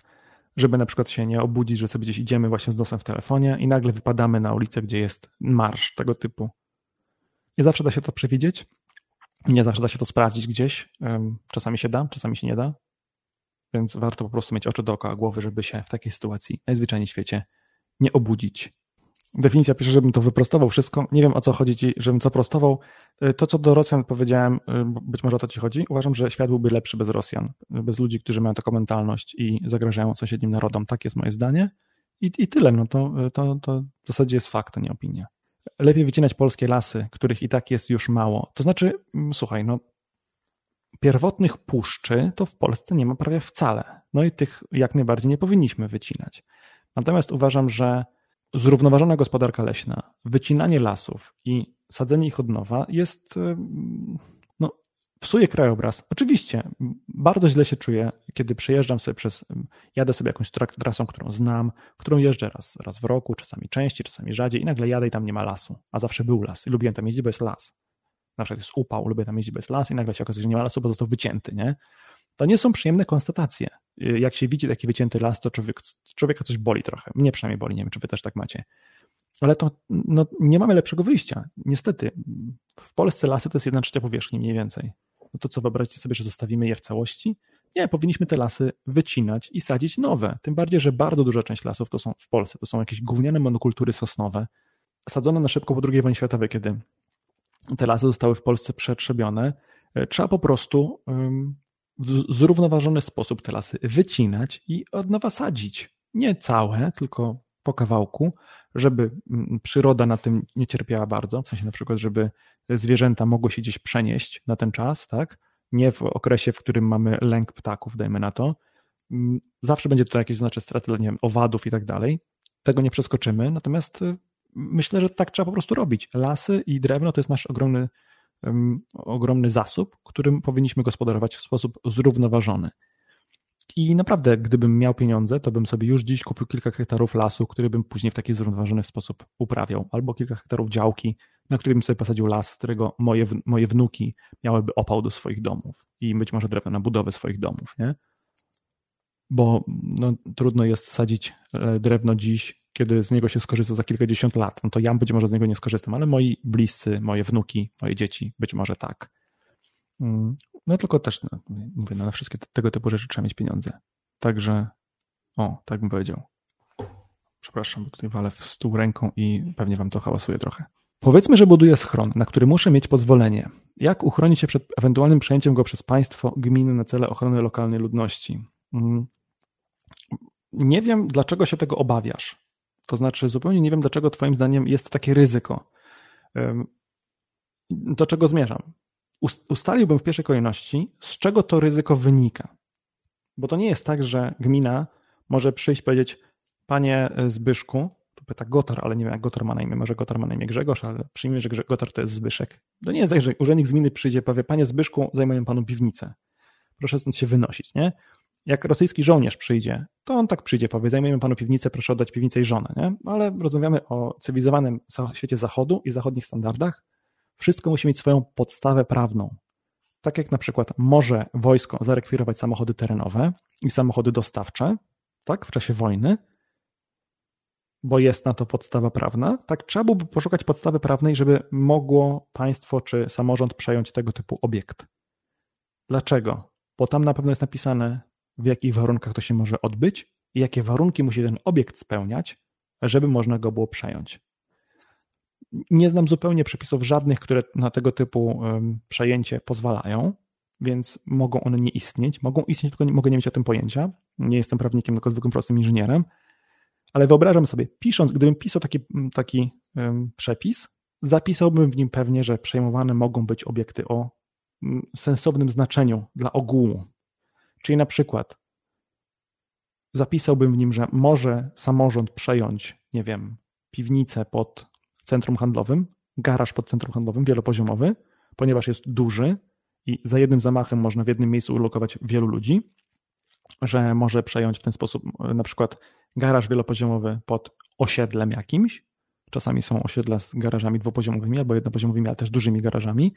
żeby na przykład się nie obudzić, że sobie gdzieś idziemy właśnie z nosem w telefonie i nagle wypadamy na ulicę, gdzie jest marsz tego typu. Nie zawsze da się to przewidzieć, nie zawsze da się to sprawdzić gdzieś. Czasami się da, czasami się nie da, więc warto po prostu mieć oczy dookoła głowy, żeby się w takiej sytuacji najzwyczajniej w świecie nie obudzić. Definicja pisze, żebym to wyprostował wszystko. Nie wiem o co chodzi ci, żebym co prostował. Y, to, co do Rosjan powiedziałem, y, być może o to ci chodzi. Uważam, że świat byłby lepszy bez Rosjan, bez ludzi, którzy mają taką mentalność i zagrażają sąsiednim narodom. Tak jest moje zdanie. I, i tyle. No to, to, to w zasadzie jest fakt, a nie opinia. Lepiej wycinać polskie lasy, których i tak jest już mało. To znaczy, mm, słuchaj, no pierwotnych puszczy to w Polsce nie ma prawie wcale. No i tych jak najbardziej nie powinniśmy wycinać. Natomiast uważam, że zrównoważona gospodarka leśna, wycinanie lasów i sadzenie ich od nowa jest, no, psuje krajobraz. Oczywiście, bardzo źle się czuję, kiedy przejeżdżam sobie przez, jadę sobie jakąś trasą, którą znam, którą jeżdżę raz, raz w roku, czasami częściej, czasami rzadziej i nagle jadę i tam nie ma lasu, a zawsze był las i lubiłem tam jeździć, bo jest las. Na przykład jest upał, lubię tam jeździć, bo jest las i nagle się okazuje, że nie ma lasu, bo został wycięty, nie? To nie są przyjemne konstatacje. Jak się widzi taki wycięty las, to człowiek, człowieka coś boli trochę. Mnie przynajmniej boli, nie wiem, czy wy też tak macie. Ale to no, nie mamy lepszego wyjścia. Niestety, w Polsce lasy to jest jedna trzecia powierzchni mniej więcej. No to co, wyobraźcie sobie, że zostawimy je w całości? Nie, powinniśmy te lasy wycinać i sadzić nowe. Tym bardziej, że bardzo duża część lasów to są w Polsce, to są jakieś gówniane monokultury sosnowe, sadzone na szybko po II wojnie światowej, kiedy te lasy zostały w Polsce przetrzebione. E, trzeba po prostu w zrównoważony sposób te lasy wycinać i od nowa sadzić. Nie całe, tylko po kawałku, żeby mm, przyroda na tym nie cierpiała bardzo, w sensie na przykład, żeby zwierzęta mogły się gdzieś przenieść na ten czas, tak? Nie w okresie, w którym mamy lęk ptaków, dajmy na to. Mm, zawsze będzie to jakieś znaczy straty, nie wiem, owadów i tak dalej. Tego nie przeskoczymy, natomiast y, myślę, że tak trzeba po prostu robić. Lasy i drewno to jest nasz ogromny ogromny zasób, którym powinniśmy gospodarować w sposób zrównoważony. I naprawdę, gdybym miał pieniądze, to bym sobie już dziś kupił kilka hektarów lasu, który bym później w taki zrównoważony sposób uprawiał, albo kilka hektarów działki, na którym sobie posadził las, z którego moje, moje wnuki miałyby opał do swoich domów i być może drewno na budowę swoich domów, nie? Bo no, trudno jest sadzić e, drewno dziś kiedy z niego się skorzysta za kilkadziesiąt lat, no to ja być może z niego nie skorzystam, ale moi bliscy, moje wnuki, moje dzieci być może tak. Mm, no tylko też, no, mówię, no, na wszystkie tego typu rzeczy trzeba mieć pieniądze. Także, o, tak bym powiedział. Przepraszam, bo tutaj walę w stół ręką i pewnie wam to hałasuje trochę. Powiedzmy, że buduję schron, na który muszę mieć pozwolenie. Jak uchronić się przed ewentualnym przejęciem go przez państwo, gminy na cele ochrony lokalnej ludności? Mm. Nie wiem, dlaczego się tego obawiasz. To znaczy, zupełnie nie wiem, dlaczego Twoim zdaniem jest takie ryzyko. Do czego zmierzam? Ustaliłbym w pierwszej kolejności, z czego to ryzyko wynika. Bo to nie jest tak, że gmina może przyjść i powiedzieć, panie Zbyszku, tu pyta Gotar, ale nie wiem jak Gotar ma na imię, może Gotar ma na imię Grzegorz, ale przyjmijmy, że Gotar to jest Zbyszek. To nie jest tak, że urzędnik z gminy przyjdzie i powie, panie Zbyszku, zajmuję panu piwnicę. Proszę stąd się wynosić, nie? Jak rosyjski żołnierz przyjdzie, to on tak przyjdzie, powie, zajmujemy panu piwnicę, proszę oddać piwnicę i żonę, nie? Ale rozmawiamy o cywilizowanym świecie zachodu i zachodnich standardach. Wszystko musi mieć swoją podstawę prawną. Tak jak na przykład może wojsko zarekwirować samochody terenowe i samochody dostawcze, tak, w czasie wojny, bo jest na to podstawa prawna, tak trzeba byłoby poszukać podstawy prawnej, żeby mogło państwo czy samorząd przejąć tego typu obiekt. Dlaczego? Bo tam na pewno jest napisane, w jakich warunkach to się może odbyć i jakie warunki musi ten obiekt spełniać, żeby można go było przejąć. Nie znam zupełnie przepisów żadnych, które na tego typu przejęcie pozwalają, więc mogą one nie istnieć. Mogą istnieć, tylko nie, mogę nie mieć o tym pojęcia. Nie jestem prawnikiem, tylko zwykłym prostym inżynierem. Ale wyobrażam sobie, pisząc, gdybym pisał taki, taki um, przepis, zapisałbym w nim pewnie, że przejmowane mogą być obiekty o um, sensownym znaczeniu dla ogółu. Czyli na przykład zapisałbym w nim, że może samorząd przejąć, nie wiem, piwnicę pod centrum handlowym, garaż pod centrum handlowym, wielopoziomowy, ponieważ jest duży i za jednym zamachem można w jednym miejscu ulokować wielu ludzi, że może przejąć w ten sposób na przykład garaż wielopoziomowy pod osiedlem jakimś. Czasami są osiedla z garażami dwupoziomowymi albo jednopoziomowymi, ale też dużymi garażami.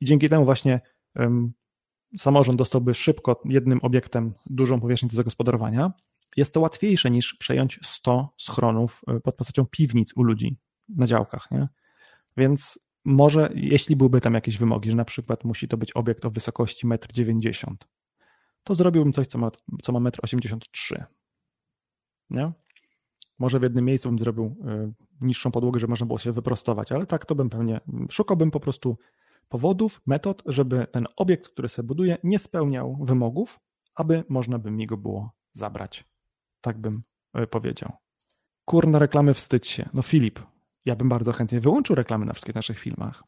I dzięki temu właśnie samorząd dostałby szybko jednym obiektem dużą powierzchnię do zagospodarowania. Jest to łatwiejsze niż przejąć 100 schronów e, pod postacią piwnic u ludzi na działkach. Nie? Więc może, jeśli byłyby tam jakieś wymogi, że na przykład musi to być obiekt o wysokości 1,90 m, to zrobiłbym coś, co ma, co ma 1,83 m. Nie? Może w jednym miejscu bym zrobił y, niższą podłogę, żeby można było się wyprostować, ale tak to bym pewnie, szukałbym po prostu powodów, metod, żeby ten obiekt, który sobie buduję, nie spełniał wymogów, aby można by mi go było zabrać. Tak bym y, powiedział. Kurna reklamy, wstydź się. No Filip, ja bym bardzo chętnie wyłączył reklamy na wszystkich naszych filmach.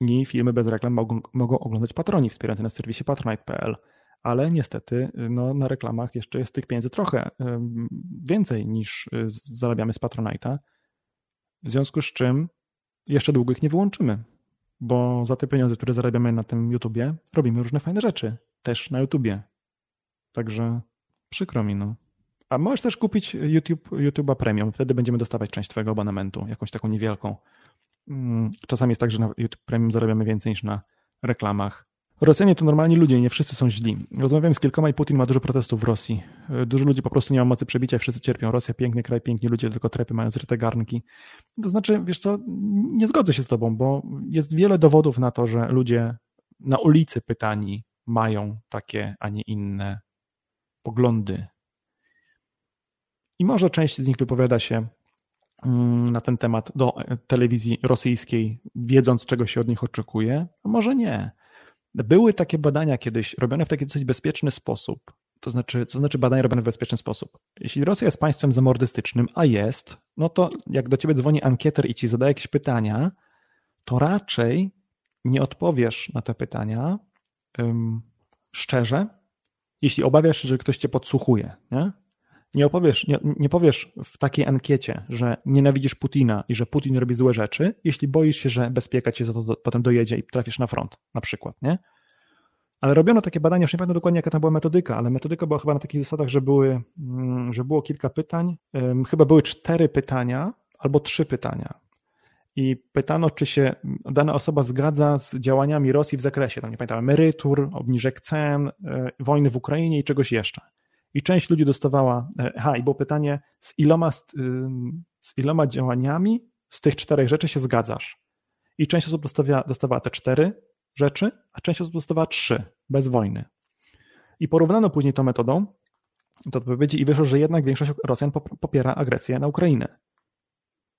I filmy bez reklam mogą, mogą oglądać patroni wspierający na serwisie patronite.pl ale niestety no, na reklamach jeszcze jest tych pieniędzy trochę więcej niż y, zarabiamy z Patronite'a, w związku z czym jeszcze długo ich nie wyłączymy, bo za te pieniądze, które zarabiamy na tym YouTubie, robimy różne fajne rzeczy, też na YouTubie. Także przykro mi, no. A możesz też kupić YouTube, YouTube'a Premium, wtedy będziemy dostawać część Twojego abonamentu, jakąś taką niewielką. Mm, czasami jest tak, że na YouTube Premium zarabiamy więcej niż na reklamach. Rosjanie to normalni ludzie, nie wszyscy są źli. Rozmawiałem z kilkoma i Putin ma dużo protestów w Rosji. Dużo ludzi po prostu nie ma mocy przebicia i wszyscy cierpią. Rosja piękny kraj, piękni ludzie, tylko trepy mają zryte garnki. To znaczy, wiesz co, nie zgodzę się z tobą, bo jest wiele dowodów na to, że ludzie na ulicy pytani mają takie, a nie inne poglądy. I może część z nich wypowiada się mm, na ten temat do telewizji rosyjskiej, wiedząc, czego się od nich oczekuje, a może nie. Były takie badania kiedyś robione w taki dosyć bezpieczny sposób. To znaczy, co znaczy badania robione w bezpieczny sposób? Jeśli Rosja jest państwem zamordystycznym, a jest, no to jak do ciebie dzwoni ankieter i ci zadaje jakieś pytania, to raczej nie odpowiesz na te pytania um, szczerze, jeśli obawiasz się, że ktoś cię podsłuchuje. Nie? Nie opowiesz, nie, nie powiesz w takiej ankiecie, że nienawidzisz Putina i że Putin robi złe rzeczy, jeśli boisz się, że bezpieka cię za to do, potem dojedzie i trafisz na front, na przykład, nie? Ale robiono takie badania, już nie pamiętam dokładnie jaka tam była metodyka, ale metodyka była chyba na takich zasadach, że, były, mm, że było kilka pytań, chyba były cztery pytania albo trzy pytania. I pytano, czy się dana osoba zgadza z działaniami Rosji w zakresie, tam nie pamiętam, emerytur, obniżek cen, e, wojny w Ukrainie i czegoś jeszcze. I część ludzi dostawała, e, aha, i było pytanie, z iloma, z, iloma działaniami z tych czterech rzeczy się zgadzasz? I część osób dostawia, dostawała te cztery rzeczy, a część osób dostawała trzy, bez wojny. I porównano później tą metodą do odpowiedzi i wyszło, że jednak większość Rosjan popiera agresję na Ukrainę.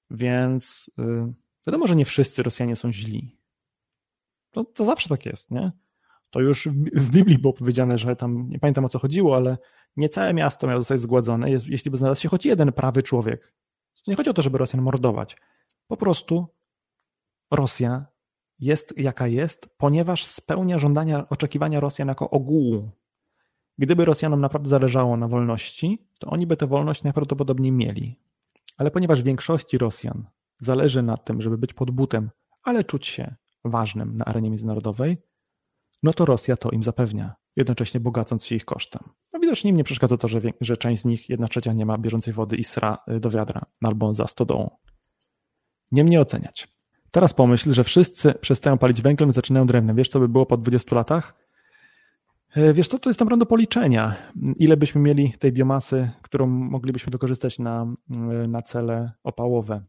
Więc yy, wiadomo, że nie wszyscy Rosjanie są źli. To, to zawsze tak jest, nie? To już w Biblii było powiedziane, że tam, nie pamiętam o co chodziło, ale nie całe miasto miało zostać zgładzone, jeśli by znalazł się choć jeden prawy człowiek. Nie chodzi o to, żeby Rosjan mordować. Po prostu Rosja jest jaka jest, ponieważ spełnia żądania, oczekiwania Rosjan jako ogółu. Gdyby Rosjanom naprawdę zależało na wolności, to oni by tę wolność najprawdopodobniej mieli. Ale ponieważ większości Rosjan zależy na tym, żeby być pod butem, ale czuć się ważnym na arenie międzynarodowej, no to Rosja to im zapewnia, jednocześnie bogacąc się ich kosztem. No widocznie im nie przeszkadza to, że, że część z nich, jedna trzecia nie ma bieżącej wody i sra y, do wiadra albo za stodołą. Nie mnie oceniać. Teraz pomyśl, że wszyscy przestają palić węglem i zaczynają drewnem. Wiesz, co by było po 20 latach? E, wiesz co, to jest naprawdę do policzenia. Ile byśmy mieli tej biomasy, którą moglibyśmy wykorzystać na, na cele opałowe.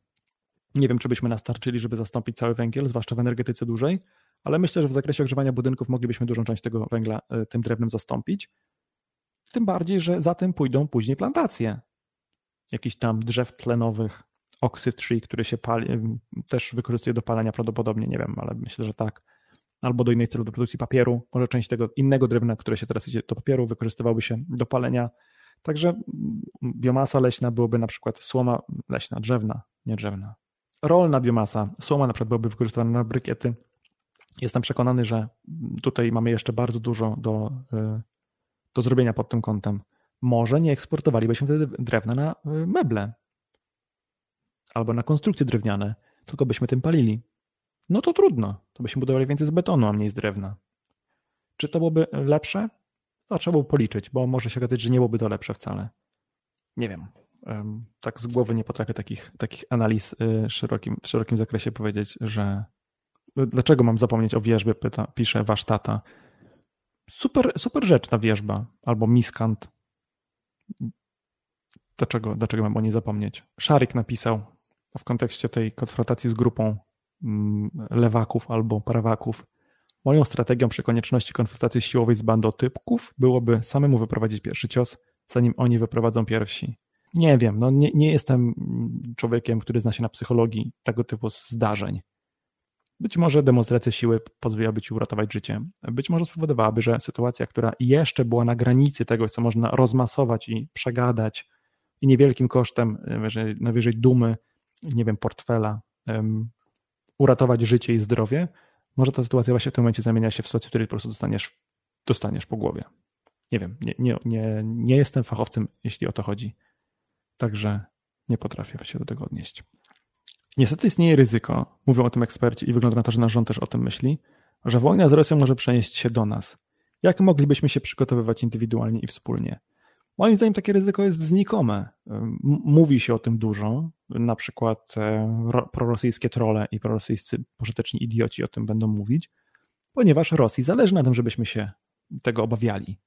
Nie wiem, czy byśmy nastarczyli, żeby zastąpić cały węgiel, zwłaszcza w energetyce dużej, ale myślę, że w zakresie ogrzewania budynków moglibyśmy dużą część tego węgla e, tym drewnem zastąpić. Tym bardziej, że za tym pójdą później plantacje jakichś tam drzew tlenowych, oxy tree, który się pali, też wykorzystuje do palenia prawdopodobnie, nie wiem, ale myślę, że tak. Albo do innych celów, do produkcji papieru. Może część tego innego drewna, które się teraz idzie do papieru, wykorzystywałoby się do palenia. Także biomasa leśna byłoby na przykład słoma leśna, drzewna, nie drzewna. Rolna biomasa, słoma na przykład byłaby wykorzystywana na brykiety. Jestem przekonany, że tutaj mamy jeszcze bardzo dużo do, y, do zrobienia pod tym kątem. Może nie eksportowalibyśmy wtedy drewna na y, meble albo na konstrukcje drewniane, tylko byśmy tym palili. No to trudno. To byśmy budowali więcej z betonu, a mniej z drewna. Czy to byłoby lepsze? To trzeba było policzyć, bo może się okazać, że nie byłoby to lepsze wcale. Nie wiem. Tak z głowy nie potrafię takich, takich analiz y, szerokim, w szerokim zakresie powiedzieć, że dlaczego mam zapomnieć o wierzbie, pyta, pisze wasz tata. Super, super rzecz ta wierzba, albo miskant. Dlaczego, dlaczego mam o niej zapomnieć? Szarik napisał w kontekście tej konfrontacji z grupą mm, lewaków albo prawaków. Moją strategią przy konieczności konfrontacji siłowej z bandotypków byłoby samemu wyprowadzić pierwszy cios, zanim oni wyprowadzą pierwsi. Nie wiem, no nie, nie jestem człowiekiem, który zna się na psychologii tego typu zdarzeń. Być może demonstracja siły pozwoliłaby ci uratować życie. Być może spowodowałaby, że sytuacja, która jeszcze była na granicy tego, co można rozmasować i przegadać, i niewielkim kosztem, najwyżej dumy, nie wiem, portfela, um, uratować życie i zdrowie, może ta sytuacja właśnie w tym momencie zamienia się w sytuację, w której po prostu dostaniesz, dostaniesz po głowie. Nie wiem, nie, nie, nie, nie jestem fachowcem, jeśli o to chodzi. Także nie potrafię się do tego odnieść. Niestety istnieje ryzyko, mówią o tym eksperci i wygląda na to, że nasz rząd też o tym myśli, że wojna z Rosją może przenieść się do nas. Jak moglibyśmy się przygotowywać indywidualnie i wspólnie? Moim zdaniem takie ryzyko jest znikome. Mówi się o tym dużo, na przykład e, prorosyjskie trole i prorosyjscy pożyteczni idioci o tym będą mówić, ponieważ Rosji zależy na tym, żebyśmy się tego obawiali.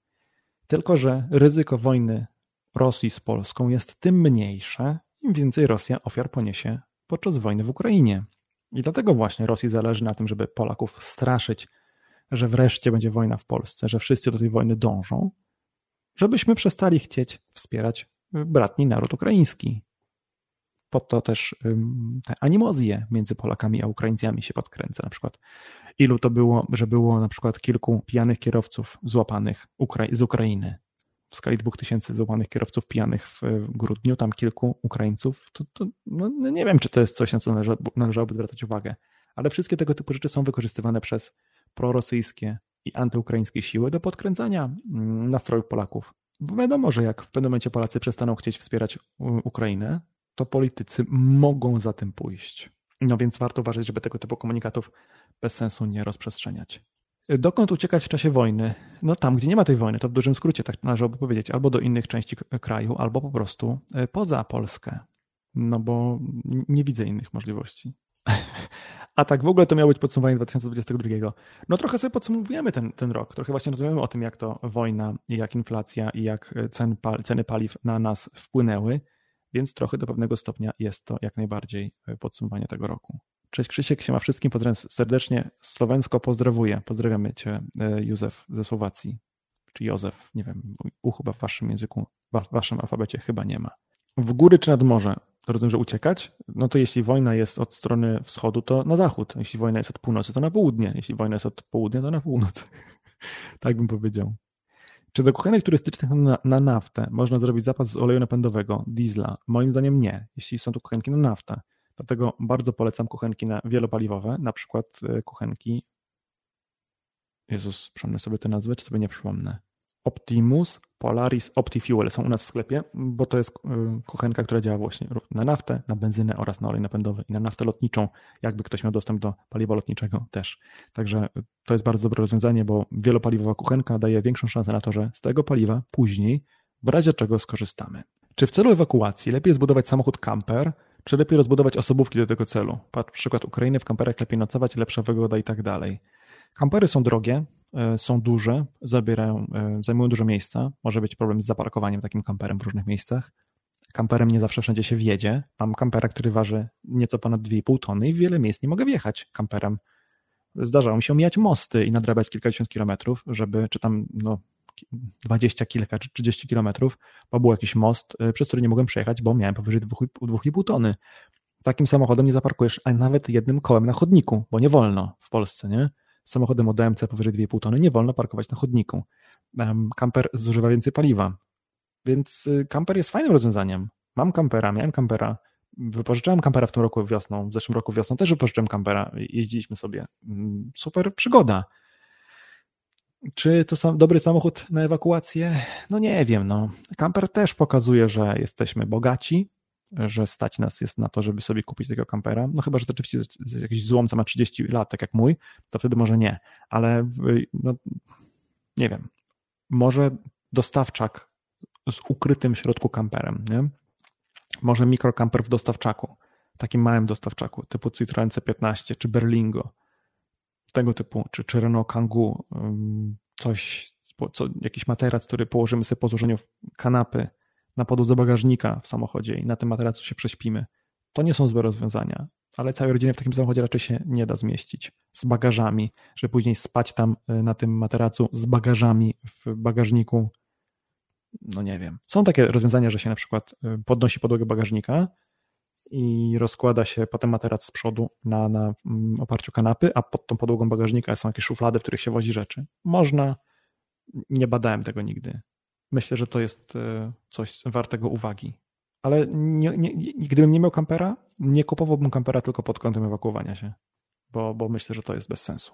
Tylko, że ryzyko wojny Rosji z Polską jest tym mniejsze, im więcej Rosja ofiar poniesie podczas wojny w Ukrainie. I dlatego właśnie Rosji zależy na tym, żeby Polaków straszyć, że wreszcie będzie wojna w Polsce, że wszyscy do tej wojny dążą, żebyśmy przestali chcieć wspierać bratni naród ukraiński. Po to też te animozje między Polakami a Ukraińcami się podkręca. Na przykład ilu to było, że było na przykład kilku pijanych kierowców złapanych z Ukrainy. W skali dwóch tysięcy złapanych kierowców pijanych w grudniu, tam kilku Ukraińców, to, to no, no nie wiem, czy to jest coś, na co należałoby zwracać uwagę. Ale wszystkie tego typu rzeczy są wykorzystywane przez prorosyjskie i antyukraińskie siły do podkręcania mm, nastrojów Polaków. Bo wiadomo, że jak w pewnym momencie Polacy przestaną chcieć wspierać Ukrainę, to politycy mogą za tym pójść. No więc warto uważać, żeby tego typu komunikatów bez sensu nie rozprzestrzeniać. Dokąd uciekać w czasie wojny? No tam, gdzie nie ma tej wojny, to w dużym skrócie tak należałoby powiedzieć, albo do innych części kraju, albo po prostu e, poza Polskę. No bo nie widzę innych możliwości. A tak w ogóle to miało być podsumowanie 2022. No trochę sobie podsumowujemy ten, ten rok. Trochę właśnie rozmawiamy o tym, jak to wojna, jak inflacja i jak cen, ceny paliw na nas wpłynęły, więc trochę do pewnego stopnia jest to jak najbardziej podsumowanie tego roku. Cześć Krzysiek, się ma wszystkim, pozdrawiam serdecznie. Słowensko pozdrawuję. Pozdrawiamy Cię e, Józef ze Słowacji. Czy Józef, nie wiem, u chyba w Waszym języku, w Waszym alfabecie chyba nie ma. W góry czy nad morze? rozumiem, że uciekać, no to jeśli wojna jest od strony wschodu, to na zachód. Jeśli wojna jest od północy, to na południe. Jeśli wojna jest od południa, to na północ. tak bym powiedział. Czy do kuchenek turystycznych na, na, naftę można zrobić zapas z oleju napędowego, diesla? Moim zdaniem nie, jeśli są to kuchenki na naftę. Dlatego bardzo polecam kuchenki na wielopaliwowe, na przykład e, kuchenki. Jezus, przypomnę sobie te nazwy, czy sobie nie przypomnę. Optimus Polaris OptiFuel są u nas w sklepie, bo to jest y, kuchenka, która działa właśnie na naftę, na benzynę oraz na olej napędowy i na naftę lotniczą, jakby ktoś miał dostęp do paliwa lotniczego też. Także to jest bardzo dobre rozwiązanie, bo wielopaliwowa kuchenka daje większą szansę na to, że z tego paliwa później w razie czego skorzystamy. Czy w celu ewakuacji lepiej zbudować samochód camper, czy lepiej rozbudować osobówki do tego celu? Patrz przykład Ukrainy, w kamperach lepiej nocować, lepsza wygoda i tak dalej. Kampery są drogie, e, są duże, zabierają, e, zajmują dużo miejsca. Może być problem z zaparkowaniem takim kamperem w różnych miejscach. Kamperem nie zawsze wszędzie się wjedzie. Mam kampera, który waży nieco ponad 2,5 tony i w wiele miejsc nie mogę wjechać kamperem. Zdarzało mi się omijać mosty i nadrabiać kilkadziesiąt kilometrów, żeby, czy tam no, 20 kilka czy 30 kilometrów, bo był jakiś most, e, przez który nie mogłem przejechać, bo miałem powyżej 2,5 tony. Takim samochodem nie zaparkujesz ani nawet jednym kołem na chodniku, bo nie wolno w Polsce, nie? Samochodem o DMC powyżej 2,5 tony nie wolno parkować na chodniku. Kamper zużywa więcej paliwa, więc y, kamper jest fajnym rozwiązaniem. Mam kampera, miałem kampera, wypożyczyłem kampera w tym roku wiosną, w zeszłym roku wiosną też wypożyczyłem kampera, jeździliśmy sobie. Mm, super przygoda. Czy to sam, dobry samochód na ewakuację? No nie wiem. No. Kamper też pokazuje, że jesteśmy bogaci, że stać nas jest na to, żeby sobie kupić takiego kampera. No chyba, że jest jakiś złom, co ma 30 lat, tak jak mój, to wtedy może nie. Ale no, nie wiem. Może dostawczak z ukrytym środku kamperem, nie? Może mikrokamper w dostawczaku, takim małym dostawczaku, typu Citroen C15 czy Berlingo, tego typu, czy, czy Renault Kangoo, coś, co, jakiś materac, który położymy sobie po złożeniu kanapy na podłodze bagażnika w samochodzie i na tym materacu się prześpimy. To nie są złe rozwiązania, ale całej rodziny w takim samochodzie raczej się nie da zmieścić. Z bagażami, żeby później spać tam y, na tym materacu z bagażami w bagażniku. No nie wiem. Są takie rozwiązania, że się na przykład y, podnosi podłogę bagażnika i rozkłada się potem materac z przodu na, na mm, oparciu kanapy, a pod tą podłogą bagażnika są jakieś szuflady, w których się wozi rzeczy. Można, nie badałem tego nigdy. Myślę, że to jest e, coś wartego uwagi. Ale nie, nie, gdybym nie miał kampera, nie kupowałbym kampera tylko pod kątem ewakuowania się, bo, bo myślę, że to jest bez sensu.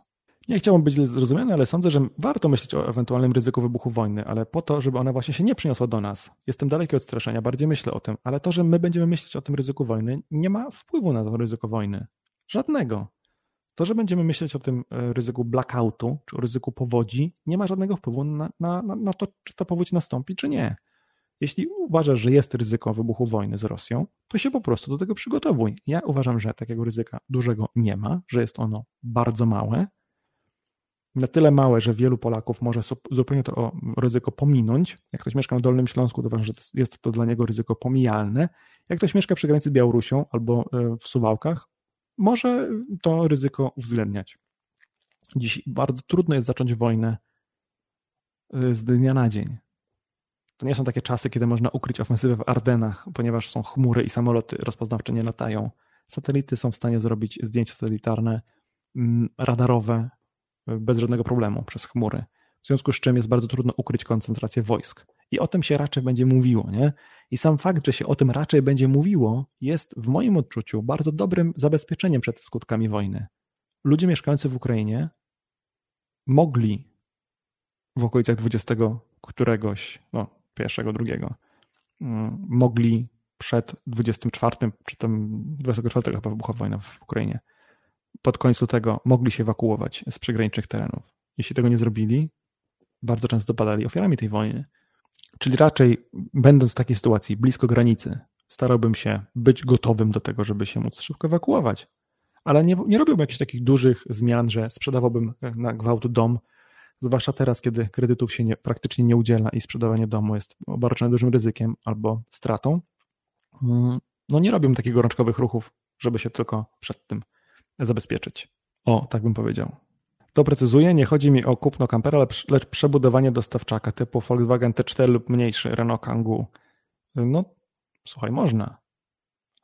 Nie chciałbym być zrozumiany, ale sądzę, że warto myśleć o ewentualnym ryzyku wybuchu wojny, ale po to, żeby ona właśnie się nie przyniosła do nas. Jestem daleki od straszenia, bardziej myślę o tym, ale to, że my będziemy myśleć o tym ryzyku wojny, nie ma wpływu na to ryzyko wojny. Żadnego. To, że będziemy myśleć o tym e, ryzyku blackoutu, czy o ryzyku powodzi, nie ma żadnego wpływu na, na, na to, czy ta powódź nastąpi, czy nie. Jeśli uważasz, że jest ryzyko wybuchu wojny z Rosją, to się po prostu do tego przygotowuj. Ja uważam, że takiego ryzyka dużego nie ma, że jest ono bardzo małe, na tyle małe, że wielu Polaków może zupełnie to ryzyko pominąć. Jak ktoś mieszka na Dolnym Śląsku, to uważam, że jest to dla niego ryzyko pomijalne. Jak ktoś mieszka przy granicy z Białorusią albo e, w Suwałkach, może to ryzyko uwzględniać. Dziś bardzo trudno jest zacząć wojnę e, z dnia na dzień. To nie są takie czasy, kiedy można ukryć ofensywę w Ardenach, ponieważ są chmury i samoloty rozpoznawcze nie latają. Satelity są w stanie zrobić zdjęcia satelitarne, mm, radarowe, bez żadnego problemu przez chmury. W związku z czym jest bardzo trudno ukryć koncentrację wojsk. I o tym się raczej będzie mówiło, nie? I sam fakt, że się o tym raczej będzie mówiło, jest w moim odczuciu bardzo dobrym zabezpieczeniem przed skutkami wojny. Ludzie mieszkający w Ukrainie mogli w okolicach 20 któregoś, no pierwszego, drugiego, mm, mogli przed 24, czy tam 24 chyba wybuchła wojna w Ukrainie, pod końcu tego mogli się ewakuować z przygranicznych terenów. Jeśli tego nie zrobili, bardzo często padali ofiarami tej wojny. Czyli raczej, będąc w takiej sytuacji blisko granicy, starałbym się być gotowym do tego, żeby się móc szybko ewakuować. Ale nie, nie robiłbym jakichś takich dużych zmian, że sprzedawałbym na gwałt dom, zwłaszcza teraz, kiedy kredytów się nie, praktycznie nie udziela i sprzedawanie domu jest obarczone dużym ryzykiem albo stratą. Mm, no nie robiłbym takich gorączkowych ruchów, żeby się tylko przed tym zabezpieczyć. O, tak bym powiedział. Doprecyzuję, nie chodzi mi o kupno kampera, lecz przebudowanie dostawczaka typu Volkswagen T4 lub mniejszy Renault Kangoo. No, słuchaj, można,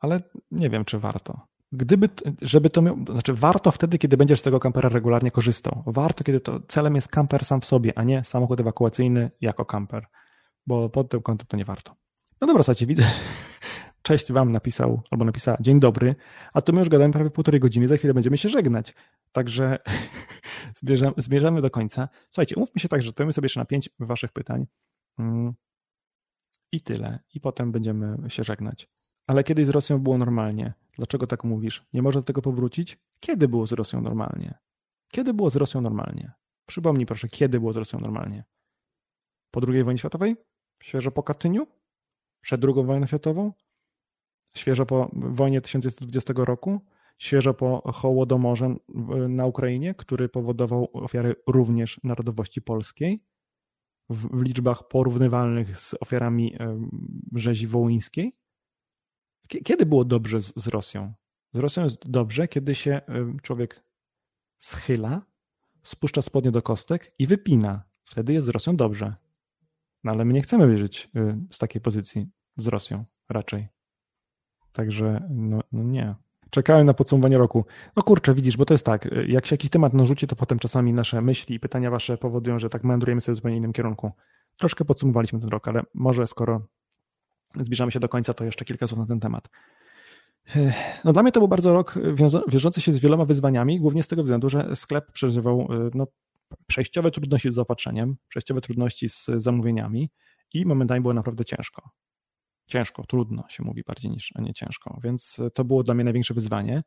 ale nie wiem, czy warto. Gdyby, żeby to miał, znaczy warto wtedy, kiedy będziesz z tego kampera regularnie korzystał. Warto, kiedy to celem jest kamper sam w sobie, a nie samochód ewakuacyjny jako kamper, bo pod tym kątem to nie warto. No dobra, słuchajcie, widzę, cześć wam napisał albo napisała dzień dobry, a tu my już gadamy prawie półtorej godziny, za chwilę będziemy się żegnać. Także zmierzamy, do końca. Słuchajcie, umówmy się tak, że odpowiemy sobie jeszcze na pięć waszych pytań mm. i tyle. I potem będziemy się żegnać. Ale kiedyś z Rosją było normalnie. Dlaczego tak mówisz? Nie można do tego powrócić? Kiedy było z Rosją normalnie? Kiedy było z Rosją normalnie? Przypomnij proszę, kiedy było z Rosją normalnie? Po II wojnie światowej? Świeżo po Katyniu? Przed II wojną światową? Świeżo po wojnie 1920 roku, świeżo po Hołodomorze na Ukrainie, który powodował ofiary również narodowości polskiej, w, liczbach porównywalnych z ofiarami rzezi wołyńskiej. Kiedy było dobrze z, z Rosją? Z Rosją jest dobrze, kiedy się człowiek schyla, spuszcza spodnie do kostek i wypina. Wtedy jest z Rosją dobrze. No ale my nie chcemy wierzyć y, z takiej pozycji z Rosją raczej. Także no, no nie. Czekałem na podsumowanie roku. No kurczę, widzisz, bo to jest tak, jak się jakiś temat narzuci, to potem czasami nasze myśli i pytania wasze powodują, że tak meandrujemy sobie w zupełnie innym kierunku. Troszkę podsumowaliśmy ten rok, ale może skoro zbliżamy się do końca, to jeszcze kilka słów na ten temat. No dla mnie to był bardzo rok wiążący się z wieloma wyzwaniami, głównie z tego względu, że sklep przeżywał no, przejściowe trudności z zaopatrzeniem, przejściowe trudności z zamówieniami i momentami było naprawdę ciężko. Ciężko, trudno się mówi bardziej niż, nie ciężko, więc to było dla mnie największe wyzwanie,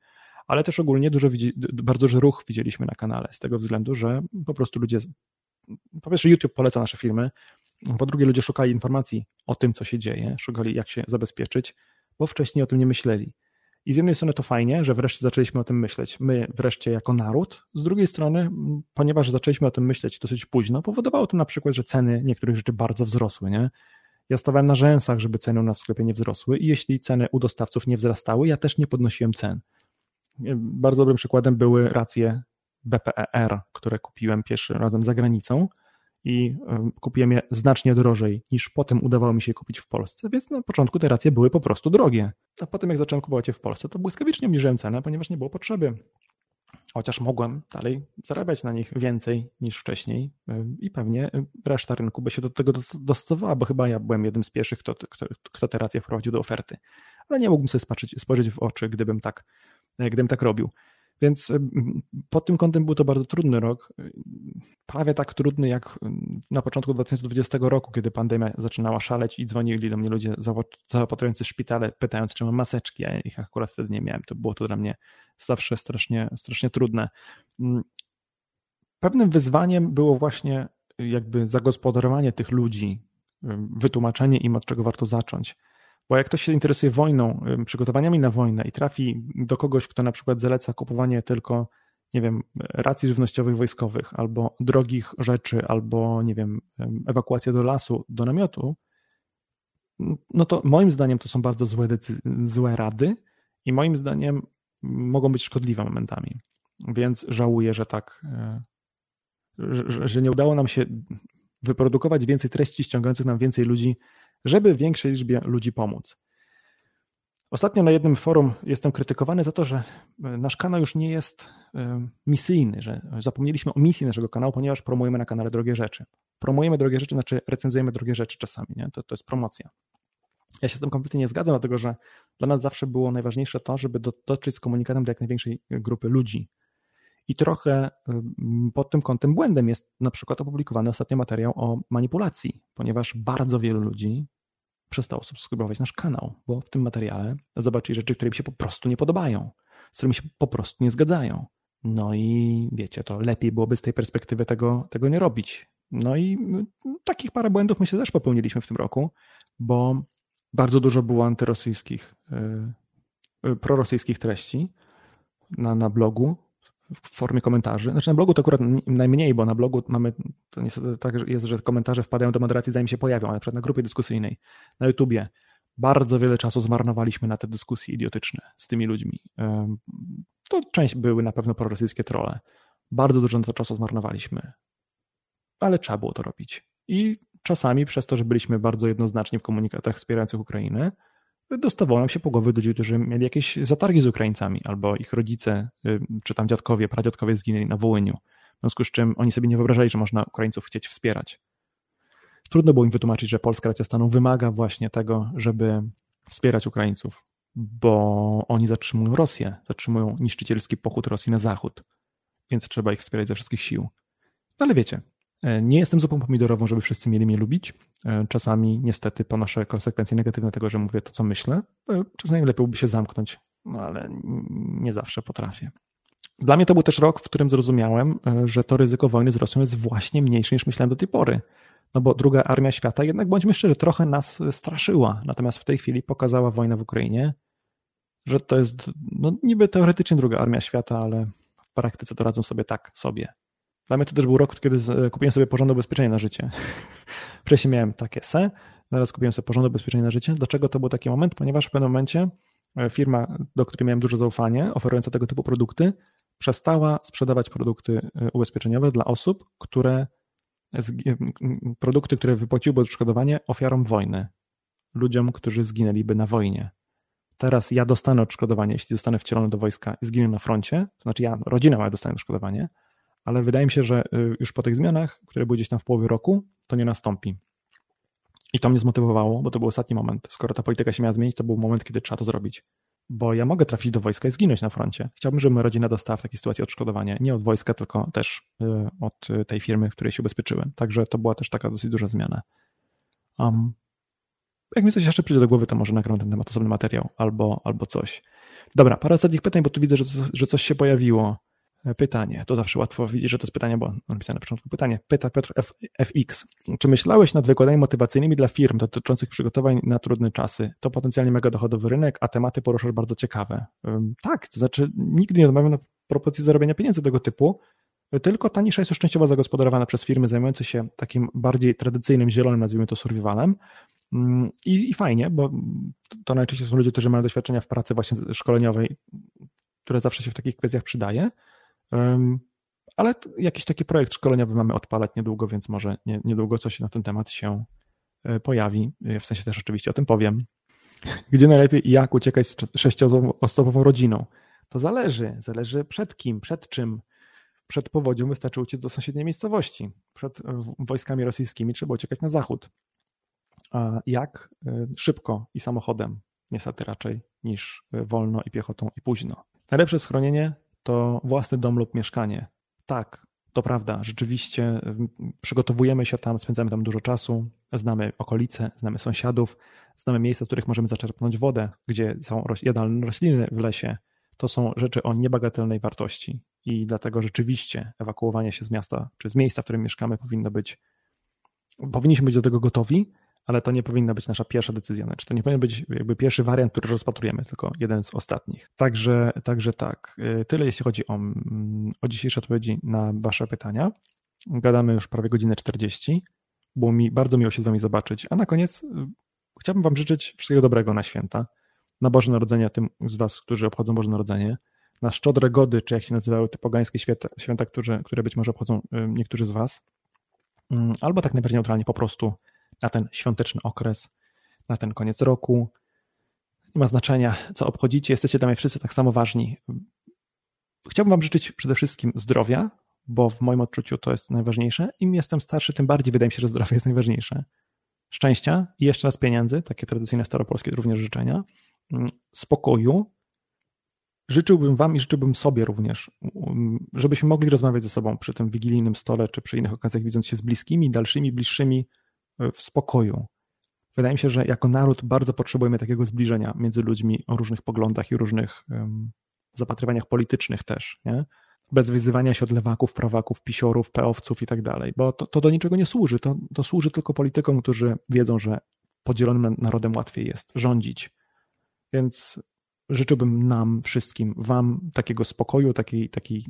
ale też ogólnie dużo, bardzo duży ruch widzieliśmy na kanale, z tego względu, że po prostu ludzie, po pierwsze YouTube poleca nasze filmy, po drugie ludzie szukali informacji o tym, co się dzieje, szukali jak się zabezpieczyć, bo wcześniej o tym nie myśleli. I z jednej strony to fajnie, że wreszcie zaczęliśmy o tym myśleć, my wreszcie jako naród, z drugiej strony, ponieważ zaczęliśmy o tym myśleć dosyć późno, powodowało to na przykład, że ceny niektórych rzeczy bardzo wzrosły, nie? Ja stawałem na rzęsach, żeby ceny w sklepie nie wzrosły i jeśli ceny u dostawców nie wzrastały, ja też nie podnosiłem cen. Bardzo dobrym przykładem były racje BPER, które kupiłem pierwszy razem za granicą i kupiłem je znacznie drożej niż potem udawało mi się kupić w Polsce, więc na początku te racje były po prostu drogie. A potem jak zacząłem kupować je w Polsce, to błyskawicznie obniżyłem cenę, ponieważ nie było potrzeby. Chociaż mogłem dalej zarabiać na nich więcej niż wcześniej i pewnie reszta rynku by się do tego dostosowała, bo chyba ja byłem jednym z pierwszych, kto, kto, kto te racje wprowadził do oferty. Ale nie mógłbym sobie spojrzeć w oczy, gdybym tak, gdybym tak robił. Więc pod tym kątem był to bardzo trudny rok. Prawie tak trudny jak na początku 2020 roku, kiedy pandemia zaczynała szaleć i dzwonili do mnie ludzie zaopatrujący szpitale, pytając, czy mam maseczki. Ja ich akurat wtedy nie miałem. To było to dla mnie zawsze strasznie, strasznie trudne. Pewnym wyzwaniem było właśnie jakby zagospodarowanie tych ludzi, wytłumaczenie im, od czego warto zacząć. Bo jak ktoś się interesuje wojną, przygotowaniami na wojnę i trafi do kogoś, kto na przykład zaleca kupowanie tylko, nie wiem, racji żywnościowych wojskowych, albo drogich rzeczy, albo, nie wiem, ewakuację do lasu, do namiotu, no to moim zdaniem to są bardzo złe, złe rady i moim zdaniem mogą być szkodliwe momentami. Więc żałuję, że tak, e, że, że nie udało nam się wyprodukować więcej treści ściągających nam więcej ludzi żeby większej liczbie ludzi pomóc. Ostatnio na jednym forum jestem krytykowany za to, że e, nasz kanał już nie jest e, misyjny, że zapomnieliśmy o misji naszego kanału, ponieważ promujemy na kanale drogie rzeczy. Promujemy drogie rzeczy, znaczy recenzujemy drogie rzeczy czasami, nie? To, to jest promocja. Ja się z tym kompletnie nie zgadzam, dlatego że dla nas zawsze było najważniejsze to, żeby dotrzeć z komunikatem do jak największej grupy ludzi. I trochę pod tym kątem błędem jest na przykład opublikowany ostatnio materiał o manipulacji, ponieważ bardzo wielu ludzi przestało subskrybować nasz kanał, bo w tym materiale zobaczyli rzeczy, które im się po prostu nie podobają, z którymi się po prostu nie zgadzają. No i wiecie, to lepiej byłoby z tej perspektywy tego, tego nie robić. No i takich parę błędów myślę też popełniliśmy w tym roku, bo bardzo dużo było antyrosyjskich, yy, prorosyjskich treści na, na blogu, w formie komentarzy. Znaczy na blogu to akurat najmniej, bo na blogu mamy, to niestety tak jest, że komentarze wpadają do moderacji zanim się pojawią, ale przed na grupie dyskusyjnej, na YouTubie bardzo wiele czasu zmarnowaliśmy na te dyskusje idiotyczne z tymi ludźmi. To część były na pewno prorosyjskie trole. Bardzo dużo na to czasu zmarnowaliśmy. Ale trzeba było to robić. I czasami przez to, że byliśmy bardzo jednoznaczni w komunikatach wspierających Ukrainę, dostawało nam się po głowy ludzi, którzy mieli jakieś zatargi z Ukraińcami, albo ich rodzice, y, czy tam dziadkowie, pradziadkowie zginęli na Wołyniu. W związku z czym oni sobie nie wyobrażali, że można Ukraińców chcieć wspierać. Trudno było im wytłumaczyć, że polska racja stanu wymaga właśnie tego, żeby wspierać Ukraińców, bo oni zatrzymują Rosję, zatrzymują niszczycielski pochód Rosji na zachód, więc trzeba ich wspierać ze wszystkich sił. No ale wiecie, nie jestem zupą pomidorową, żeby wszyscy mieli mnie lubić. E, czasami niestety ponoszę konsekwencje negatywne tego, że mówię to, co myślę. E, czasami lepiej byłoby się zamknąć, no ale nie zawsze potrafię. Dla mnie to był też rok, w którym zrozumiałem, że to ryzyko wojny z Rosją jest właśnie mniejsze niż myślałem do tej pory. No bo druga armia świata, jednak bądźmy szczerzy, trochę nas straszyła. Natomiast w tej chwili pokazała wojna w Ukrainie, że to jest no, niby teoretycznie druga armia świata, ale w praktyce to radzą sobie tak sobie. Dla mnie to też był rok, kiedy kupiłem sobie porządek ubezpieczenia na życie. Wcześniej miałem takie se, teraz kupiłem sobie porządek ubezpieczenia na życie. Dlaczego to był taki moment? Ponieważ w pewnym momencie e, firma, do której miałem duże zaufanie, oferująca tego typu produkty, przestała sprzedawać produkty e, ubezpieczeniowe dla osób, które produkty, które wypłaciłyby odszkodowanie ofiarom wojny, ludziom, którzy zginęliby na wojnie. teraz ja dostanę odszkodowanie, jeśli zostanę wcielony do wojska i zginę na froncie, to znaczy ja, rodzina moja dostanie odszkodowanie, ale wydaje mi się, że y, już po tych zmianach, które były gdzieś tam w połowie roku, to nie nastąpi. I to mnie zmotywowało, bo to był ostatni moment. Skoro ta polityka się miała zmienić, to był moment, kiedy trzeba to zrobić. Bo ja mogę trafić do wojska i zginąć na froncie. Chciałbym, żeby moja rodzina dostała w takiej sytuacji odszkodowanie. Nie od wojska, tylko też y, od tej firmy, w której się ubezpieczyłem. Także to była też taka dosyć duża zmiana. Um, jak mi coś jeszcze przyjdzie do głowy, to może nagram ten temat osobny materiał albo, albo coś. Dobra, parę ostatnich pytań, bo tu widzę, że, że coś się pojawiło. Pytanie, to zawsze łatwo widzieć, że to jest pytanie, bo napisane na początku pytanie. Pyta Piotr F, FX. Czy myślałeś nad wykładami motywacyjnymi dla firm dotyczących przygotowań na trudne czasy? To potencjalnie mega dochodowy rynek, a tematy poruszasz bardzo ciekawe. Tak, to znaczy nigdy nie odmawiam na propozycji zarobienia pieniędzy tego typu, tylko ta nisza jest już częściowo zagospodarowana przez firmy zajmujące się takim bardziej tradycyjnym, zielonym, nazwijmy to survivalem. Mm, I, I fajnie, bo to najczęściej są ludzie, którzy mają doświadczenia w pracy właśnie szkoleniowej, które zawsze się w takich kwestiach przydaje. Ale jakiś taki projekt szkoleniowy mamy odpalać niedługo, więc może nie, niedługo coś na ten temat się e, pojawi. W sensie też oczywiście o tym powiem. Gdzie najlepiej i jak uciekać z sześcioosobową rodziną? To zależy. Zależy przed kim, przed czym. Przed powodzią wystarczy uciec do sąsiedniej miejscowości. Przed e, wojskami rosyjskimi trzeba uciekać na zachód. A jak? E, szybko i samochodem. Niestety raczej niż wolno i piechotą i późno. Najlepsze schronienie to własny dom lub mieszkanie. Tak, to prawda, rzeczywiście przygotowujemy się tam, spędzamy tam dużo czasu, znamy okolice, znamy sąsiadów, znamy miejsca, w których możemy zaczerpnąć wodę, gdzie są jadalne rośliny w lesie. To są rzeczy o niebagatelnej wartości i dlatego rzeczywiście ewakuowanie się z miasta, czy z miejsca, w którym mieszkamy powinno być, powinniśmy być do tego gotowi, ale to nie powinna być nasza pierwsza decyzja. Znaczy, to nie powinien być jakby pierwszy wariant, który rozpatrujemy, tylko jeden z ostatnich. Także, także tak. Y, tyle jeśli chodzi o, mm, o dzisiejsze odpowiedzi na Wasze pytania. Gadamy już prawie godzinę 40. Było mi bardzo miło się z Wami zobaczyć. A na koniec y, chciałbym Wam życzyć wszystkiego dobrego na święta. Na Boże Narodzenie, tym z Was, którzy obchodzą Boże Narodzenie. Na Szczodre Gody, czy jak się nazywały te pogańskie święta, święta które, które być może obchodzą y, niektórzy z Was. Mm, albo tak najbardziej neutralnie po prostu na ten świąteczny okres, na ten koniec roku. Nie ma znaczenia, co obchodzicie, jesteście dla mnie wszyscy tak samo ważni. Chciałbym Wam życzyć przede wszystkim zdrowia, bo w moim odczuciu to jest najważniejsze. Im jestem starszy, tym bardziej wydaje mi się, że zdrowie jest najważniejsze. Szczęścia i jeszcze raz pieniędzy, takie tradycyjne staropolskie również życzenia. Mm, spokoju. Życzyłbym Wam i życzyłbym sobie również, mm, żebyśmy mogli rozmawiać ze sobą przy tym wigilijnym stole, czy przy innych okazjach, widząc się z bliskimi, dalszymi, bliższymi, w spokoju. Wydaje mi się, że jako naród bardzo potrzebujemy takiego zbliżenia między ludźmi o różnych poglądach i różnych um, zapatrywaniach politycznych też, nie? bez wyzywania się od lewaków, prawaków, pisiorów, peowców i tak dalej, bo to, to do niczego nie służy. To, to służy tylko politykom, którzy wiedzą, że podzielonym narodem łatwiej jest rządzić. Więc życzyłbym nam wszystkim, wam takiego spokoju, takiej, takiej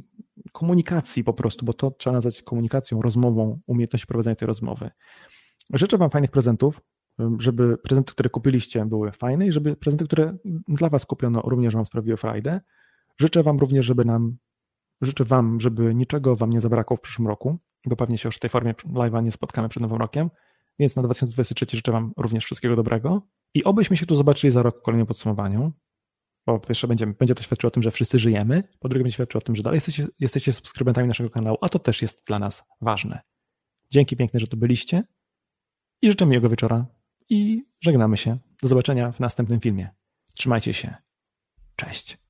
komunikacji po prostu, bo to trzeba nazwać komunikacją, rozmową, umiejętności prowadzenia tej rozmowy. Życzę Wam fajnych prezentów, żeby prezenty, które kupiliście, były fajne i żeby prezenty, które dla Was kupiono, również Wam sprawiły frajdę. Życzę Wam również, żeby nam, życzę Wam, żeby niczego Wam nie zabrakło w przyszłym roku, bo pewnie się już w tej formie live'a nie spotkamy przed Nowym Rokiem, więc na 2023 życzę Wam również wszystkiego dobrego i obyśmy się tu zobaczyli za rok w kolejnym podsumowaniu, bo po pierwsze będzie, będzie to świadczyło o tym, że wszyscy żyjemy, po drugie będzie świadczyło o tym, że dalej jesteście, jesteście subskrybentami naszego kanału, a to też jest dla nas ważne. Dzięki piękne, że tu byliście i życzę miłego wieczora i żegnamy się. Do zobaczenia w następnym filmie. Trzymajcie się. Cześć.